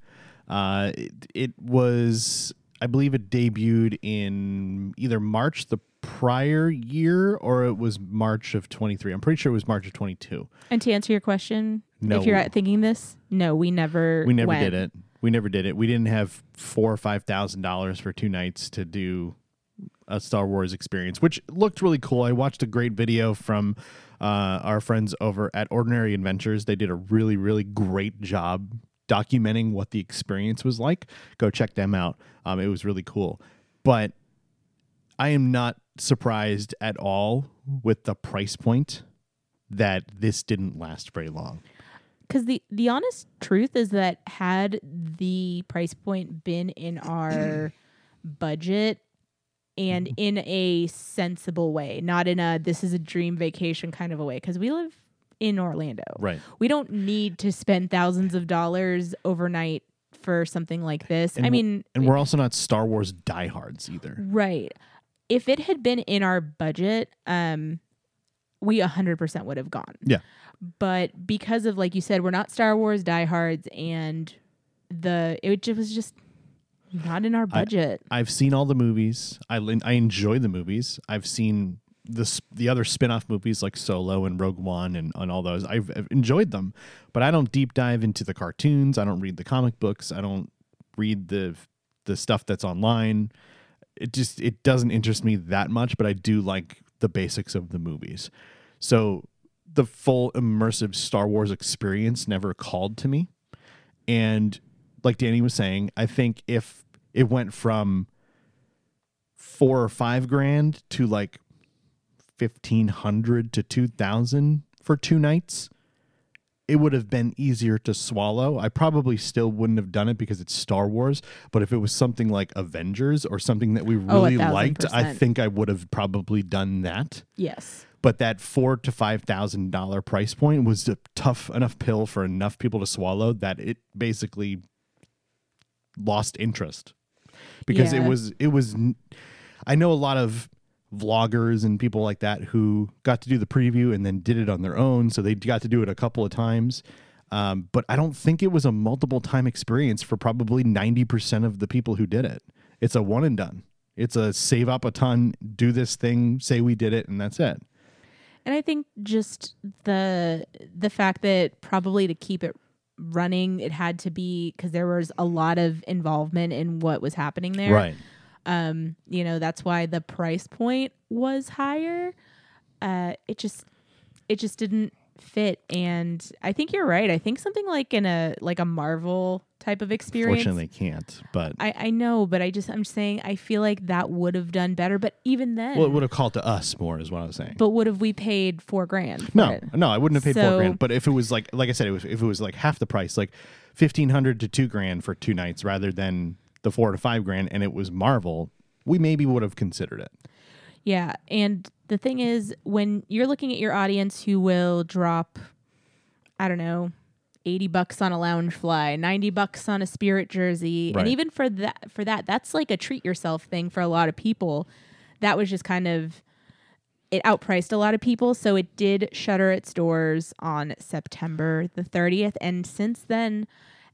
Uh, it, it was, I believe, it debuted in either March the prior year or it was March of 23. I'm pretty sure it was March of 22. And to answer your question, No. if you're thinking this, no, we never We never went. did it. We never did it. We didn't have four or five thousand dollars for two nights to do a Star Wars experience, which looked really cool. I watched a great video from uh, our friends over at Ordinary Adventures. They did a really, really great job documenting what the experience was like, go check them out. Um, it was really cool. But I am not surprised at all with the price point that this didn't last very long. Because the the honest truth is that had the price point been in our budget and in a sensible way not in a this is a dream vacation kind of a way because we live in orlando Right. we don't need to spend thousands of dollars overnight for something like this And i mean And we're also not Star Wars diehards either. right if it had been in our budget um we 100% would have gone Yeah. but because of like you said we're not star wars diehards and the it just was just not in our budget I've seen all the movies. I I enjoy the movies. I've seen the the other spin-off movies like Solo and Rogue One and, and all those. I've, I've enjoyed them, but I don't deep dive into the cartoons. I don't read the comic books. I don't read the the stuff that's online. It just it doesn't interest me that much, but I do like the basics of the movies. So the full immersive Star Wars experience never called to me. And like Danny was saying, I think if it went from four or five grand to like fifteen hundred to two thousand for two nights, it would have been easier to swallow. I probably still wouldn't have done it because it's Star Wars. But if it was something like Avengers or something that we Oh, really thousand liked, I think I would have probably done that yes but that four to five thousand dollar price point was a tough enough pill for enough people to swallow that it basically lost interest because Yeah. it was it was I know a lot of vloggers and people like that who got to do the preview and then did it on their own so they got to do it a couple of times um, but I don't think it was a multiple time experience for probably 90% of the people who did it. It's a one and done. It's a save up a ton, do this thing, say we did it, and that's it. And i think just the the fact that probably to keep it running it had to be because there was a lot of involvement in what was happening there Right. um you know that's why the price point was higher uh it just it just didn't fit and i think you're right i think something like in a like a marvel type of experience Fortunately, can't. But i i know but i just i'm saying i feel like that would have done better but even then well, it would have called to us more, is what I was saying. but would have we paid four grand no, it? no, I wouldn't have paid four So- grand. But if it was like, like I said, it was if it was like half the price, like fifteen hundred to two grand for two nights, rather than the four to five grand, and it was Marvel, we maybe would have considered it. Yeah. And the thing is, when you're looking at your audience who will drop, I don't know, 80 bucks on a Loungefly, 90 bucks on a spirit jersey. Right. And even for that, for that, that's like a treat yourself thing for a lot of people. That was just kind of, it outpriced a lot of people. So it did shutter its doors on September the 30th. And since then,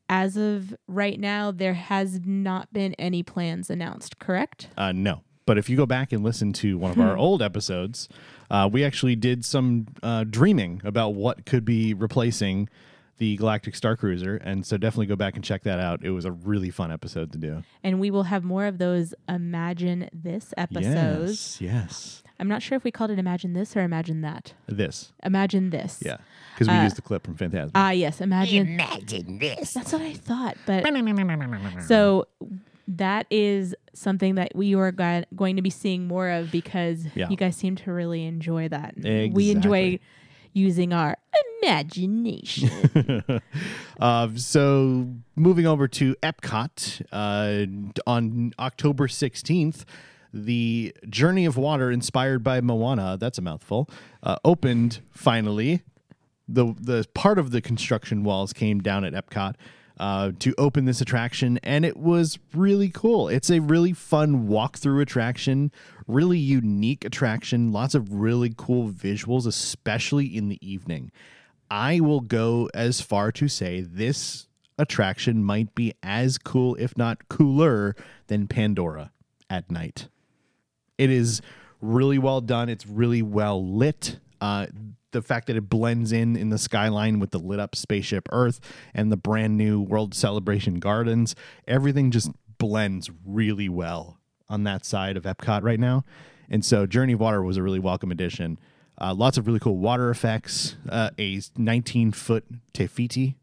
as of right now, there has not been any plans announced, correct? Uh, no. But if you go back and listen to one of our old episodes, uh, we actually did some uh, dreaming about what could be replacing the Galactic Star Cruiser. And so definitely go back and check that out. It was a really fun episode to do. and we will have more of those imagine this episodes Yes. Yes. i'm not sure if we called it imagine this or imagine that This. imagine this Yeah. Because we Uh, used the clip from Phantasm. ah yes imagine Imagine this. that's what i thought but so that is something that we are go- going to be seeing more of because Yeah. you guys seem to really enjoy that we enjoy using our imagination Uh, so moving over to Epcot uh, on October 16th, the Journey of Water inspired by Moana, that's a mouthful, uh, opened finally. The, the part of the construction walls came down at Epcot uh, to open this attraction, and it was really cool. It's a really fun walkthrough attraction, really unique attraction, lots of really cool visuals, especially in the evening. I will go as far to say this attraction might be as cool, if not cooler, than Pandora at night. It is really well done. It's really well lit. Uh, the fact that it blends in in the skyline with the lit up spaceship Earth and the brand new World Celebration Gardens, everything just blends really well on that side of Epcot right now. And so Journey of Water was a really welcome addition. Uh, lots of really cool water effects. Uh, a 19 foot Te Fiti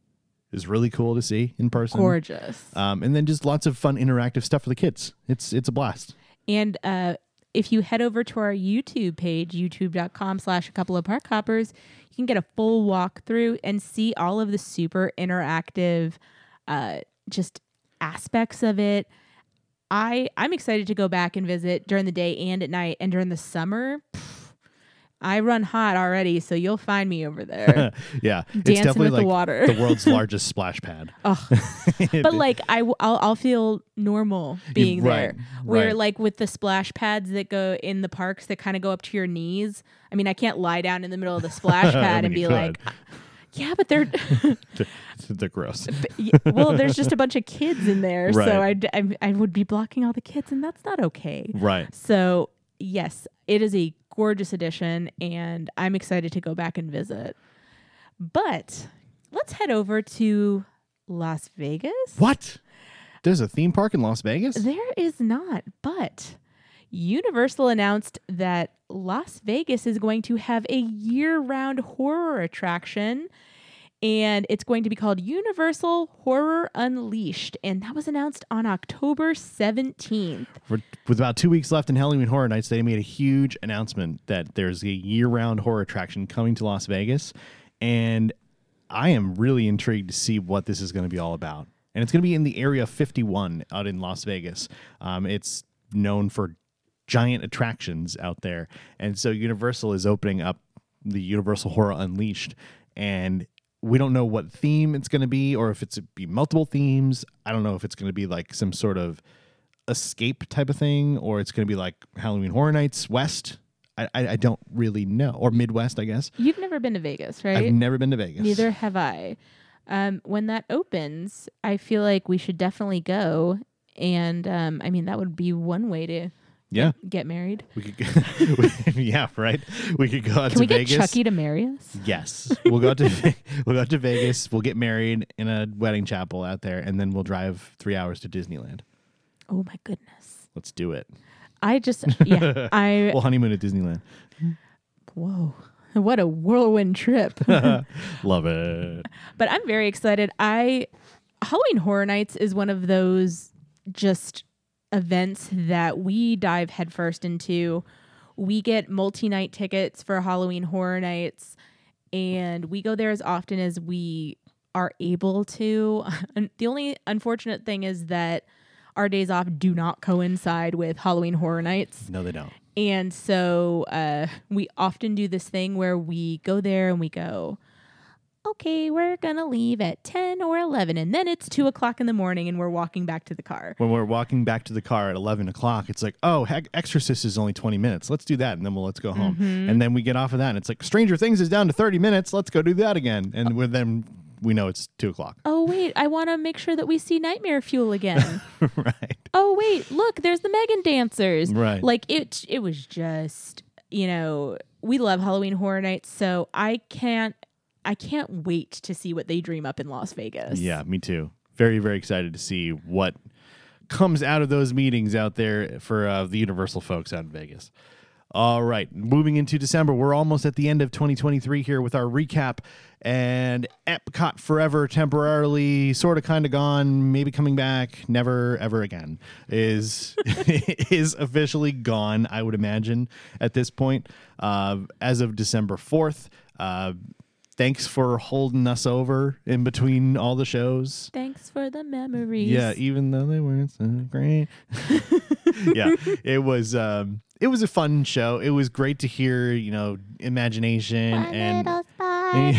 is really cool to see in person. Gorgeous. Um, and then just lots of fun interactive stuff for the kids. It's it's a blast. And uh, if you head over to our YouTube page, youtube.com slash a couple of park hoppers, you can get a full walkthrough and see all of the super interactive uh, just aspects of it. I I'm excited to go back and visit during the day and at night and during the summer. pff, I run hot already, so you'll find me over there. yeah, it's Dancing definitely with the like water. the world's largest splash pad. Ugh. but like I w- I'll, I'll feel normal being there where right. like with the splash pads that go in the parks that kind of go up to your knees i mean i can't lie down in the middle of the splash pad and be like yeah but they're They're gross. well there's just a bunch of kids in there Right. so I'd, I, I would be blocking all the kids and that's not okay right. so yes it is a gorgeous addition and i'm excited to go back and visit but let's head over to las vegas What? There's a theme park in Las Vegas? There is not, but Universal announced that Las Vegas is going to have a year round horror attraction. And it's going to be called Universal Horror Unleashed. And that was announced on October 17th. For- With about two weeks left in Halloween Horror Nights, they made a huge announcement that there's a year-round horror attraction coming to Las Vegas, and I am really intrigued to see what this is going to be all about. And it's going to be in the Area 51 out in Las Vegas. Um, it's known for giant attractions out there, and so Universal is opening up the Universal Horror Unleashed, and we don't know what theme it's going to be, or if it's be multiple themes. I don't know if it's going to be like some sort of escape type of thing, or it's going to be like Halloween Horror Nights West. I, I, I don't really know, or Midwest, I guess. You've never been to Vegas, right? I've never been to Vegas. Neither have I. Um, when that opens, I feel like we should definitely go. And um, I mean, that would be one way to Yeah, get married. we could. yeah, right. We could go out Can to we get Vegas. Chucky to marry us? Yes, we'll go out to we'll go out to Vegas. We'll get married in a wedding chapel out there, and then we'll drive three hours to Disneyland. Oh my goodness. Let's do it. I just yeah, I We'll honeymoon at Disneyland. whoa. What a whirlwind trip. Love it. but I'm very excited. I Halloween Horror Nights is one of those just events that we dive headfirst into. We get multi-night tickets for Halloween Horror Nights and we go there as often as we are able to. The only unfortunate thing is that our days off do not coincide with Halloween Horror Nights. No, they don't. And so uh, we often do this thing where we go there and we go, okay, we're going to leave at 10 or 11. And then it's 2 o'clock in the morning and we're walking back to the car. When we're walking back to the car at eleven o'clock, it's like, oh, heck, Exorcist is only twenty minutes. Let's do that, and then we'll let's go home. Mm-hmm. And then we get off of that, and it's like Stranger Things is down to thirty minutes. Let's go do that again. And we're then we know it's two o'clock. Oh, wait, I want to make sure that we see Nightmare Fuel again. right. oh, wait, look, there's the M3GAN dancers. Right. Like it, it was just, you know, we love Halloween Horror Nights. So I can't, I can't wait to see what they dream up in Las Vegas. Yeah, me too. Very, very excited to see what comes out of those meetings out there for uh, the Universal folks out in Vegas. All right, moving into December, we're almost at the end of 2023 here with our recap. And Epcot Forever, temporarily, sort of, kind of gone, maybe coming back, never, ever again, is is officially gone. I would imagine at this point, uh, as of December 4th. Uh, thanks for holding us over in between all the shows. Thanks for the memories. Yeah, even though they weren't so great. yeah, it was um it was a fun show. It was great to hear, you know, imagination One and little spark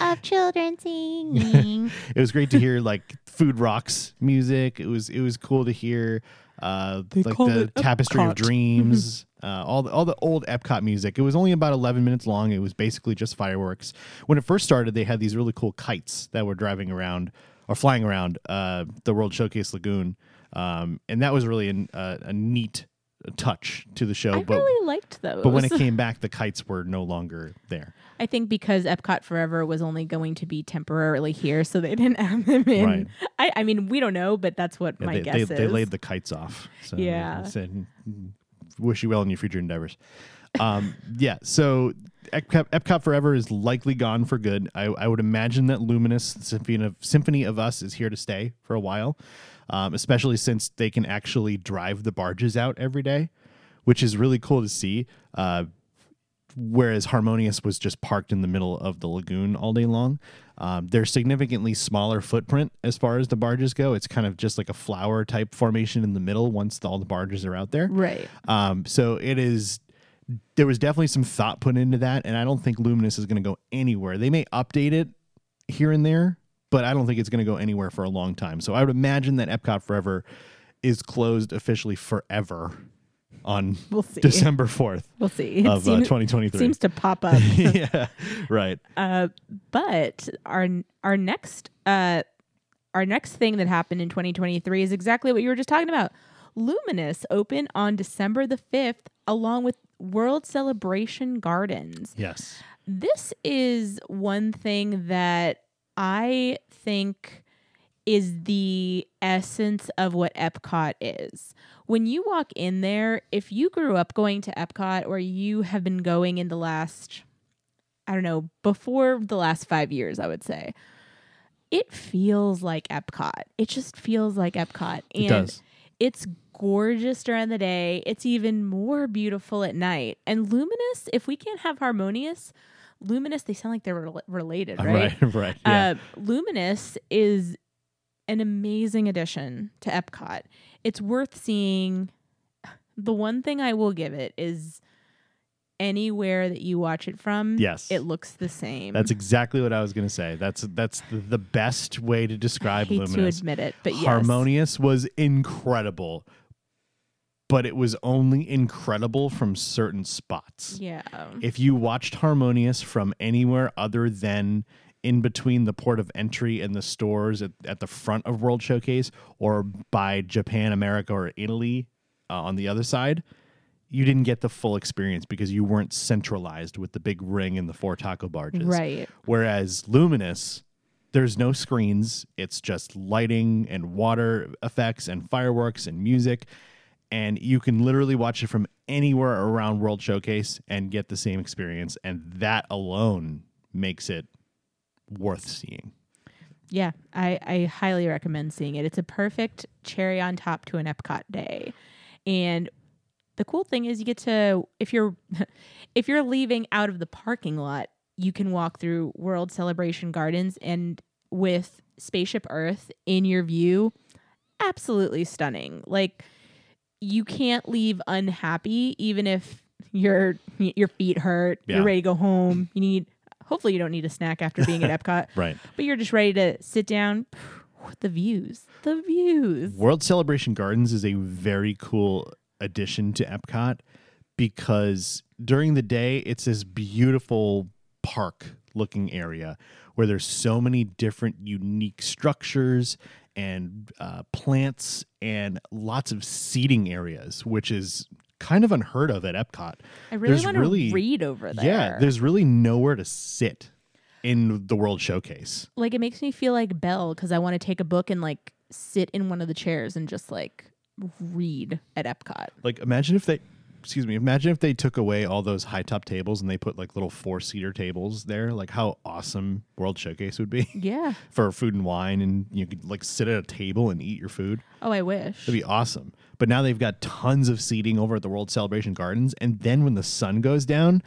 of children singing. it was great to hear like Food Rocks music. It was it was cool to hear uh like the Tapestry of Dreams, uh all the, all the old Epcot music. It was only about 11 minutes long. It was basically just fireworks. When it first started, they had these really cool kites that were driving around or flying around uh the World Showcase Lagoon. Um and that was really an, uh, a neat touch to the show, I but really liked those. but when it came back the kites were no longer there. I think because Epcot Forever was only going to be temporarily here, so they didn't have them in. Right. I, I mean, we don't know, but that's what Yeah, my they, guess they, is. they laid the kites off. So Yeah. said, "Mm, wish you well in your future endeavors. Um, yeah. So Epcot, Epcot Forever is likely gone for good. I, I would imagine that Luminous Symphony of, Symphony of Us is here to stay for a while, um, especially since they can actually drive the barges out every day, which is really cool to see. Uh, whereas Harmonious was just parked in the middle of the lagoon all day long. Um, they're significantly smaller footprint as far as the barges go. It's kind of just like a flower type formation in the middle once the, all the barges are out there. Right. Um, so it is. There was definitely some thought put into that, and I don't think Luminous is going to go anywhere. They may update it here and there, but I don't think it's going to go anywhere for a long time. So I would imagine that Epcot Forever is closed officially forever on We'll. December fourth We'll see. Of uh, 2023. seems to pop up. yeah, right. Uh, but our our next uh, our next thing that happened in 2023 is exactly what you were just talking about. Luminous open on December the 5th along with World Celebration Gardens. Yes. This is one thing that I think is the essence of what Epcot is. When you walk in there, if you grew up going to Epcot or you have been going in the last, I don't know, before the last five years, I would say, it feels like Epcot. It just feels like Epcot. And It does. it's gorgeous during the day. It's even more beautiful at night. And Luminous, if we can't have Harmonious, Luminous, they sound like they're rel- related, right? Right. Right. Yeah. Uh, Luminous is an amazing addition to Epcot. It's worth seeing. The one thing I will give it is anywhere that you watch it from, Yes. it looks the same. That's exactly what I was going to say. That's that's the, the best way to I describe hate Luminous. to admit it, but yes. Harmonious was incredible, but it was only incredible from certain spots. Yeah. If you watched Harmonious from anywhere other than in between the port of entry and the stores at, at the front of World Showcase or by Japan, America, or Italy uh, on the other side, you didn't get the full experience because you weren't centralized with the big ring and the four taco barges. Right. Whereas Luminous, there's no screens. It's just lighting and water effects and fireworks and music. And you can literally watch it from anywhere around World Showcase and get the same experience. And that alone makes it worth seeing. Yeah, I, I highly recommend seeing it. It's a perfect cherry on top to an Epcot day. And the cool thing is you get to if you're if you're leaving out of the parking lot, you can walk through World Celebration Gardens and with Spaceship Earth in your view, absolutely stunning. Like you can't leave unhappy even if your your feet hurt, Yeah. you're ready to go home. You need hopefully you don't need a snack after being at Epcot Right. but you're just ready to sit down. The views, the views. World Celebration Gardens is a very cool addition to Epcot because during the day it's this beautiful park looking area where there's so many different unique structures and uh, plants and lots of seating areas, which is kind of unheard of at Epcot. I really There's want to really- read over there. Yeah, there's really nowhere to sit in the World Showcase. like it makes me feel like Belle because I want to take a book and like sit in one of the chairs and just like read at Epcot. Like imagine if they excuse me, imagine if they took away all those high top tables and they put like little four seater tables there. Like how awesome World Showcase would be Yeah. for food and wine and you could like sit at a table and eat your food. Oh, I wish. It'd be awesome. But now they've got tons of seating over at the World Celebration Gardens. And then when the sun goes down,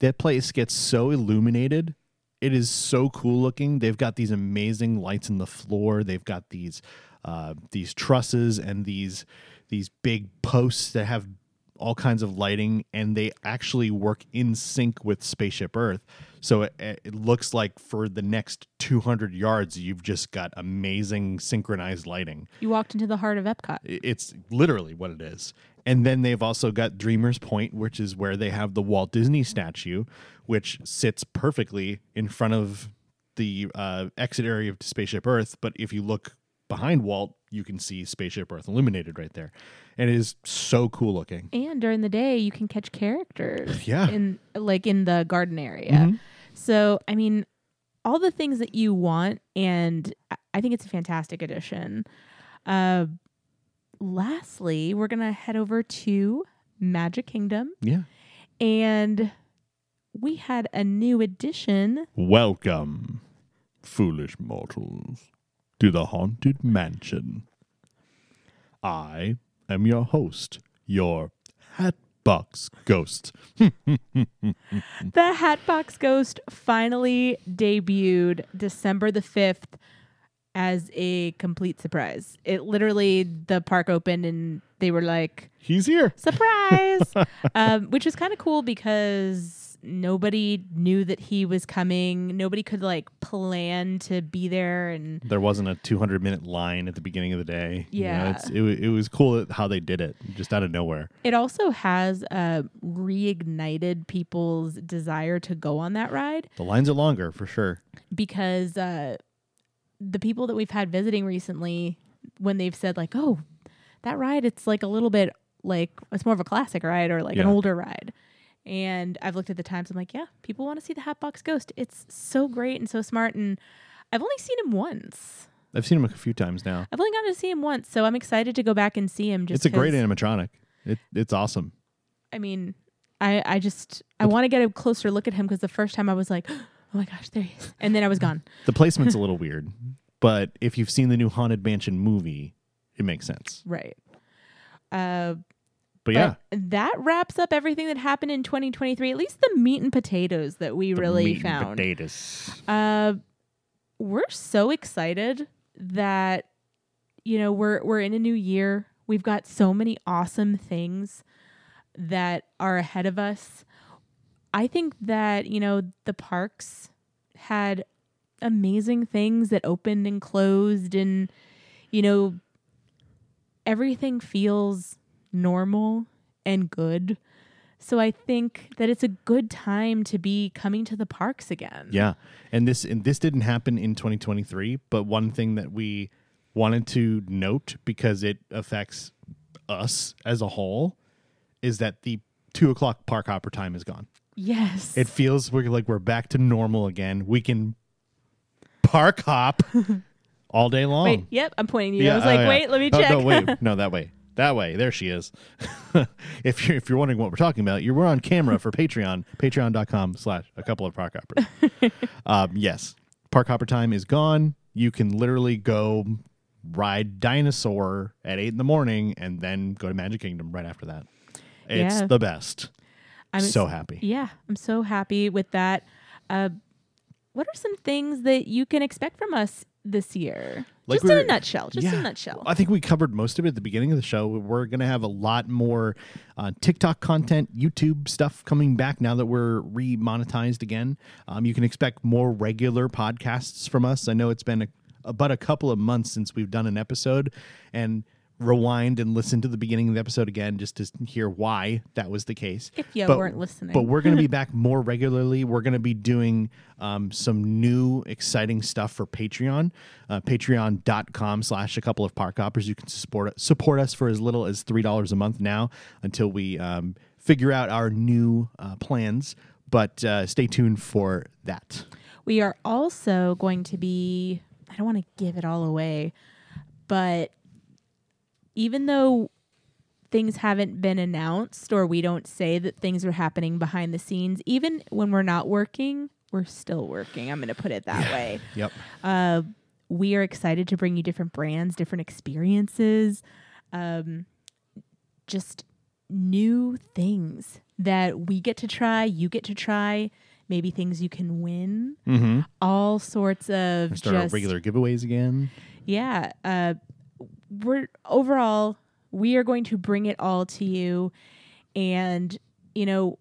that place gets so illuminated. It is so cool looking. They've got these amazing lights in the floor. They've got these uh, these trusses and these these big posts that have all kinds of lighting, and they actually work in sync with Spaceship Earth. So it, it looks like for the next 200 yards, you've just got amazing synchronized lighting. you walked into the heart of Epcot. It's literally what it is. And then they've also got Dreamers Point, which is where they have the Walt Disney statue, which sits perfectly in front of the uh, exit area of Spaceship Earth. But if you look behind Walt, you can see Spaceship Earth illuminated right there. And it is so cool looking. And during the day, you can catch characters. Yeah. In like in the garden area. Mhm. So I mean, all the things that you want, and I- I think it's a fantastic addition. Uh, lastly, we're gonna head over to Magic Kingdom, Yeah. and we had a new addition. Welcome, foolish mortals, to the Haunted Mansion. I am your host, your Hatbox Ghost. The Hatbox Ghost finally debuted December the 5th as a complete surprise. It literally, the park opened and they were like, He's here. surprise, um, which was kind of cool because nobody knew that he was coming. Nobody could like plan to be there. And There wasn't a 200 minute line at the beginning of the day. You know, Yeah. it's, it, it was cool how they did it, just out of nowhere. it also has uh, reignited people's desire to go on that ride. The lines are longer for sure. because uh, the people that we've had visiting recently, when they've said like, "Oh, that ride, it's like a little bit like it's more of a classic ride or like an older ride," and I've looked at the times. I'm like, "Yeah, people want to see the Hatbox Ghost. It's so great and so smart." And I've only seen him once. I've seen him a few times now. I've only gotten to see him once, so I'm excited to go back and see him. Just It's a great animatronic. It, it's awesome. I mean, I I just I want to get a closer look at him because the first time I was like, "Oh my gosh, there he is," and then I was gone. The placement's a little weird, but if you've seen the new Haunted Mansion movie, it makes sense. Right. Uh, But yeah, that wraps up everything that happened in 2023, at least the meat and potatoes that we the really meat and found. potatoes. Uh, we're so excited that you know we're we're in a new year. We've got so many awesome things that are ahead of us. I think that you know the parks had amazing things that opened and closed and you know everything feels normal and good. So I think that it's a good time to be coming to the parks again. Yeah, and this and this didn't happen in 2023. But one thing that we wanted to note because it affects us as a whole is that the two o'clock park hopper time is gone. Yes. It feels we're like we're back to normal again. We can park hop all day long. Wait, yep, I'm pointing to you. I was oh, like, yeah. wait, let me Oh, check. No, wait, no, that way, that way. There she is. if you're if you're wondering what we're talking about, you're we're on camera for Patreon. Patreon.com/slash a couple of park hoppers. um, yes, park hopper time is gone. You can literally go ride dinosaur at eight in the morning and then go to Magic Kingdom right after that. It's Yeah. the best. I'm so ex- happy. Yeah, I'm so happy with that. Uh, what are some things that you can expect from us this year? Like just in a nutshell. Just in a nutshell. I think we covered most of it at the beginning of the show. We're going to have a lot more uh, TikTok content, YouTube stuff coming back now that we're remonetized again. Um, you can expect more regular podcasts from us. I know it's been a, about a couple of months since we've done an episode, and rewind and listen to the beginning of the episode again just to hear why that was the case. If you But- weren't listening. But we're going to be back more regularly. We're going to be doing um, some new exciting stuff for Patreon. Uh, Patreon.com slash a couple of park hoppers. You can support support us for as little as $3 a month now until we um, figure out our new uh, plans. But uh, stay tuned for that. We are also going to be, I don't want to give it all away, but even though things haven't been announced or we don't say that things are happening behind the scenes, even when we're not working, we're still working. I'm going to put it that way. Yep. Uh, we are excited to bring you different brands, different experiences, um, just new things that we get to try, you get to try, maybe things you can win, Mm-hmm. all sorts of Start our just regular giveaways again. yeah. Uh, we're overall we are going to bring it all to you, and you know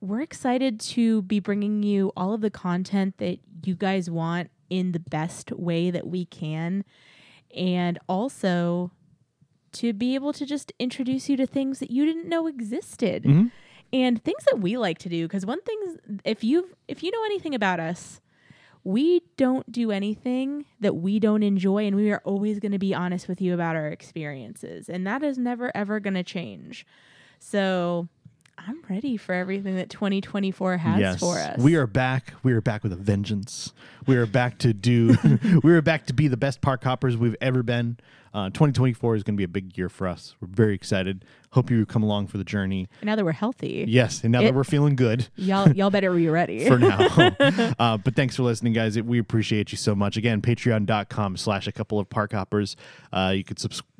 we're excited to be bringing you all of the content that you guys want in the best way that we can, and also to be able to just introduce you to things that you didn't know existed. Mhm. and things that we like to do because one thing if you if you know anything about us we don't do anything that we don't enjoy and we are always going to be honest with you about our experiences and that is never ever going to change so i'm ready for everything that 2024 has for us We are back. We are back with a vengeance. We are back to do. we are back to be the best park hoppers we've ever been. Uh, 2024 is going to be a big year for us. We're very excited. Hope you come along for the journey. And now that we're healthy, Yes, and now that we're feeling good y'all y'all better be ready. for now. uh, but thanks for listening, guys. We appreciate you so much. Again, patreon.com slash a couple of park hoppers. Uh, you could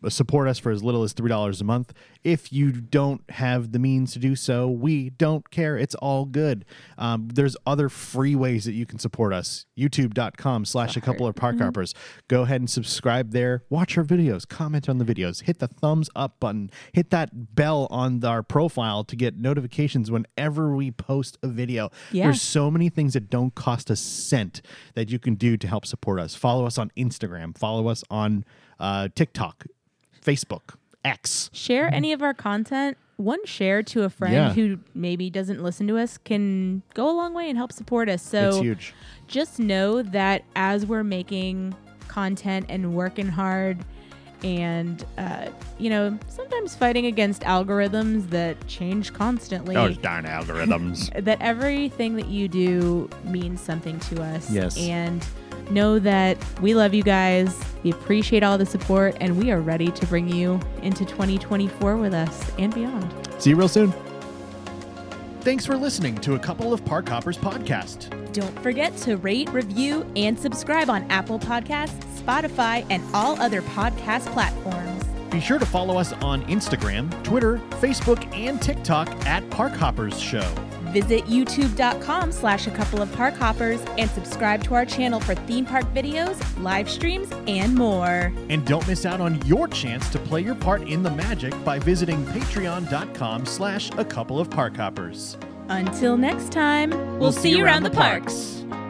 support us for as little as $3 a month. If you don't have the means to do so, we don't care. It's all good. Um, there's other free ways that you can support us. YouTube.com slash a couple of park hoppers. Go ahead and subscribe there. Watch our videos. Comment on the videos. Hit the thumbs up button. Hit that bell on our profile to get notifications whenever we post a video. Yeah. There's so many things that don't cost a cent that you can do to help support us. Follow us on Instagram. Follow us on uh, TikTok, Facebook, X. share any of our content. One share to a friend Yeah. who maybe doesn't listen to us can go a long way and help support us. it's So huge. just know that as we're making content and working hard and uh, you know sometimes fighting against algorithms that change constantly Those darn algorithms. that everything that you do means something to us Yes. and know that we love you guys we appreciate all the support and we are ready to bring you into 2024 with us and beyond See you real soon. Thanks for listening to a couple of Park Hoppers podcast. Don't forget to rate, review, and subscribe on Apple Podcasts, Spotify, and all other podcast platforms. Be sure to follow us on Instagram, Twitter, Facebook, and TikTok at Park Hoppers Show. Visit youtube.com slash a couple of park hoppers and subscribe to our channel for theme park videos, live streams, and more. And don't miss out on your chance to play your part in the magic by visiting patreon.com slash a couple of park hoppers. Until next time, we'll, see, you around the parks. parks.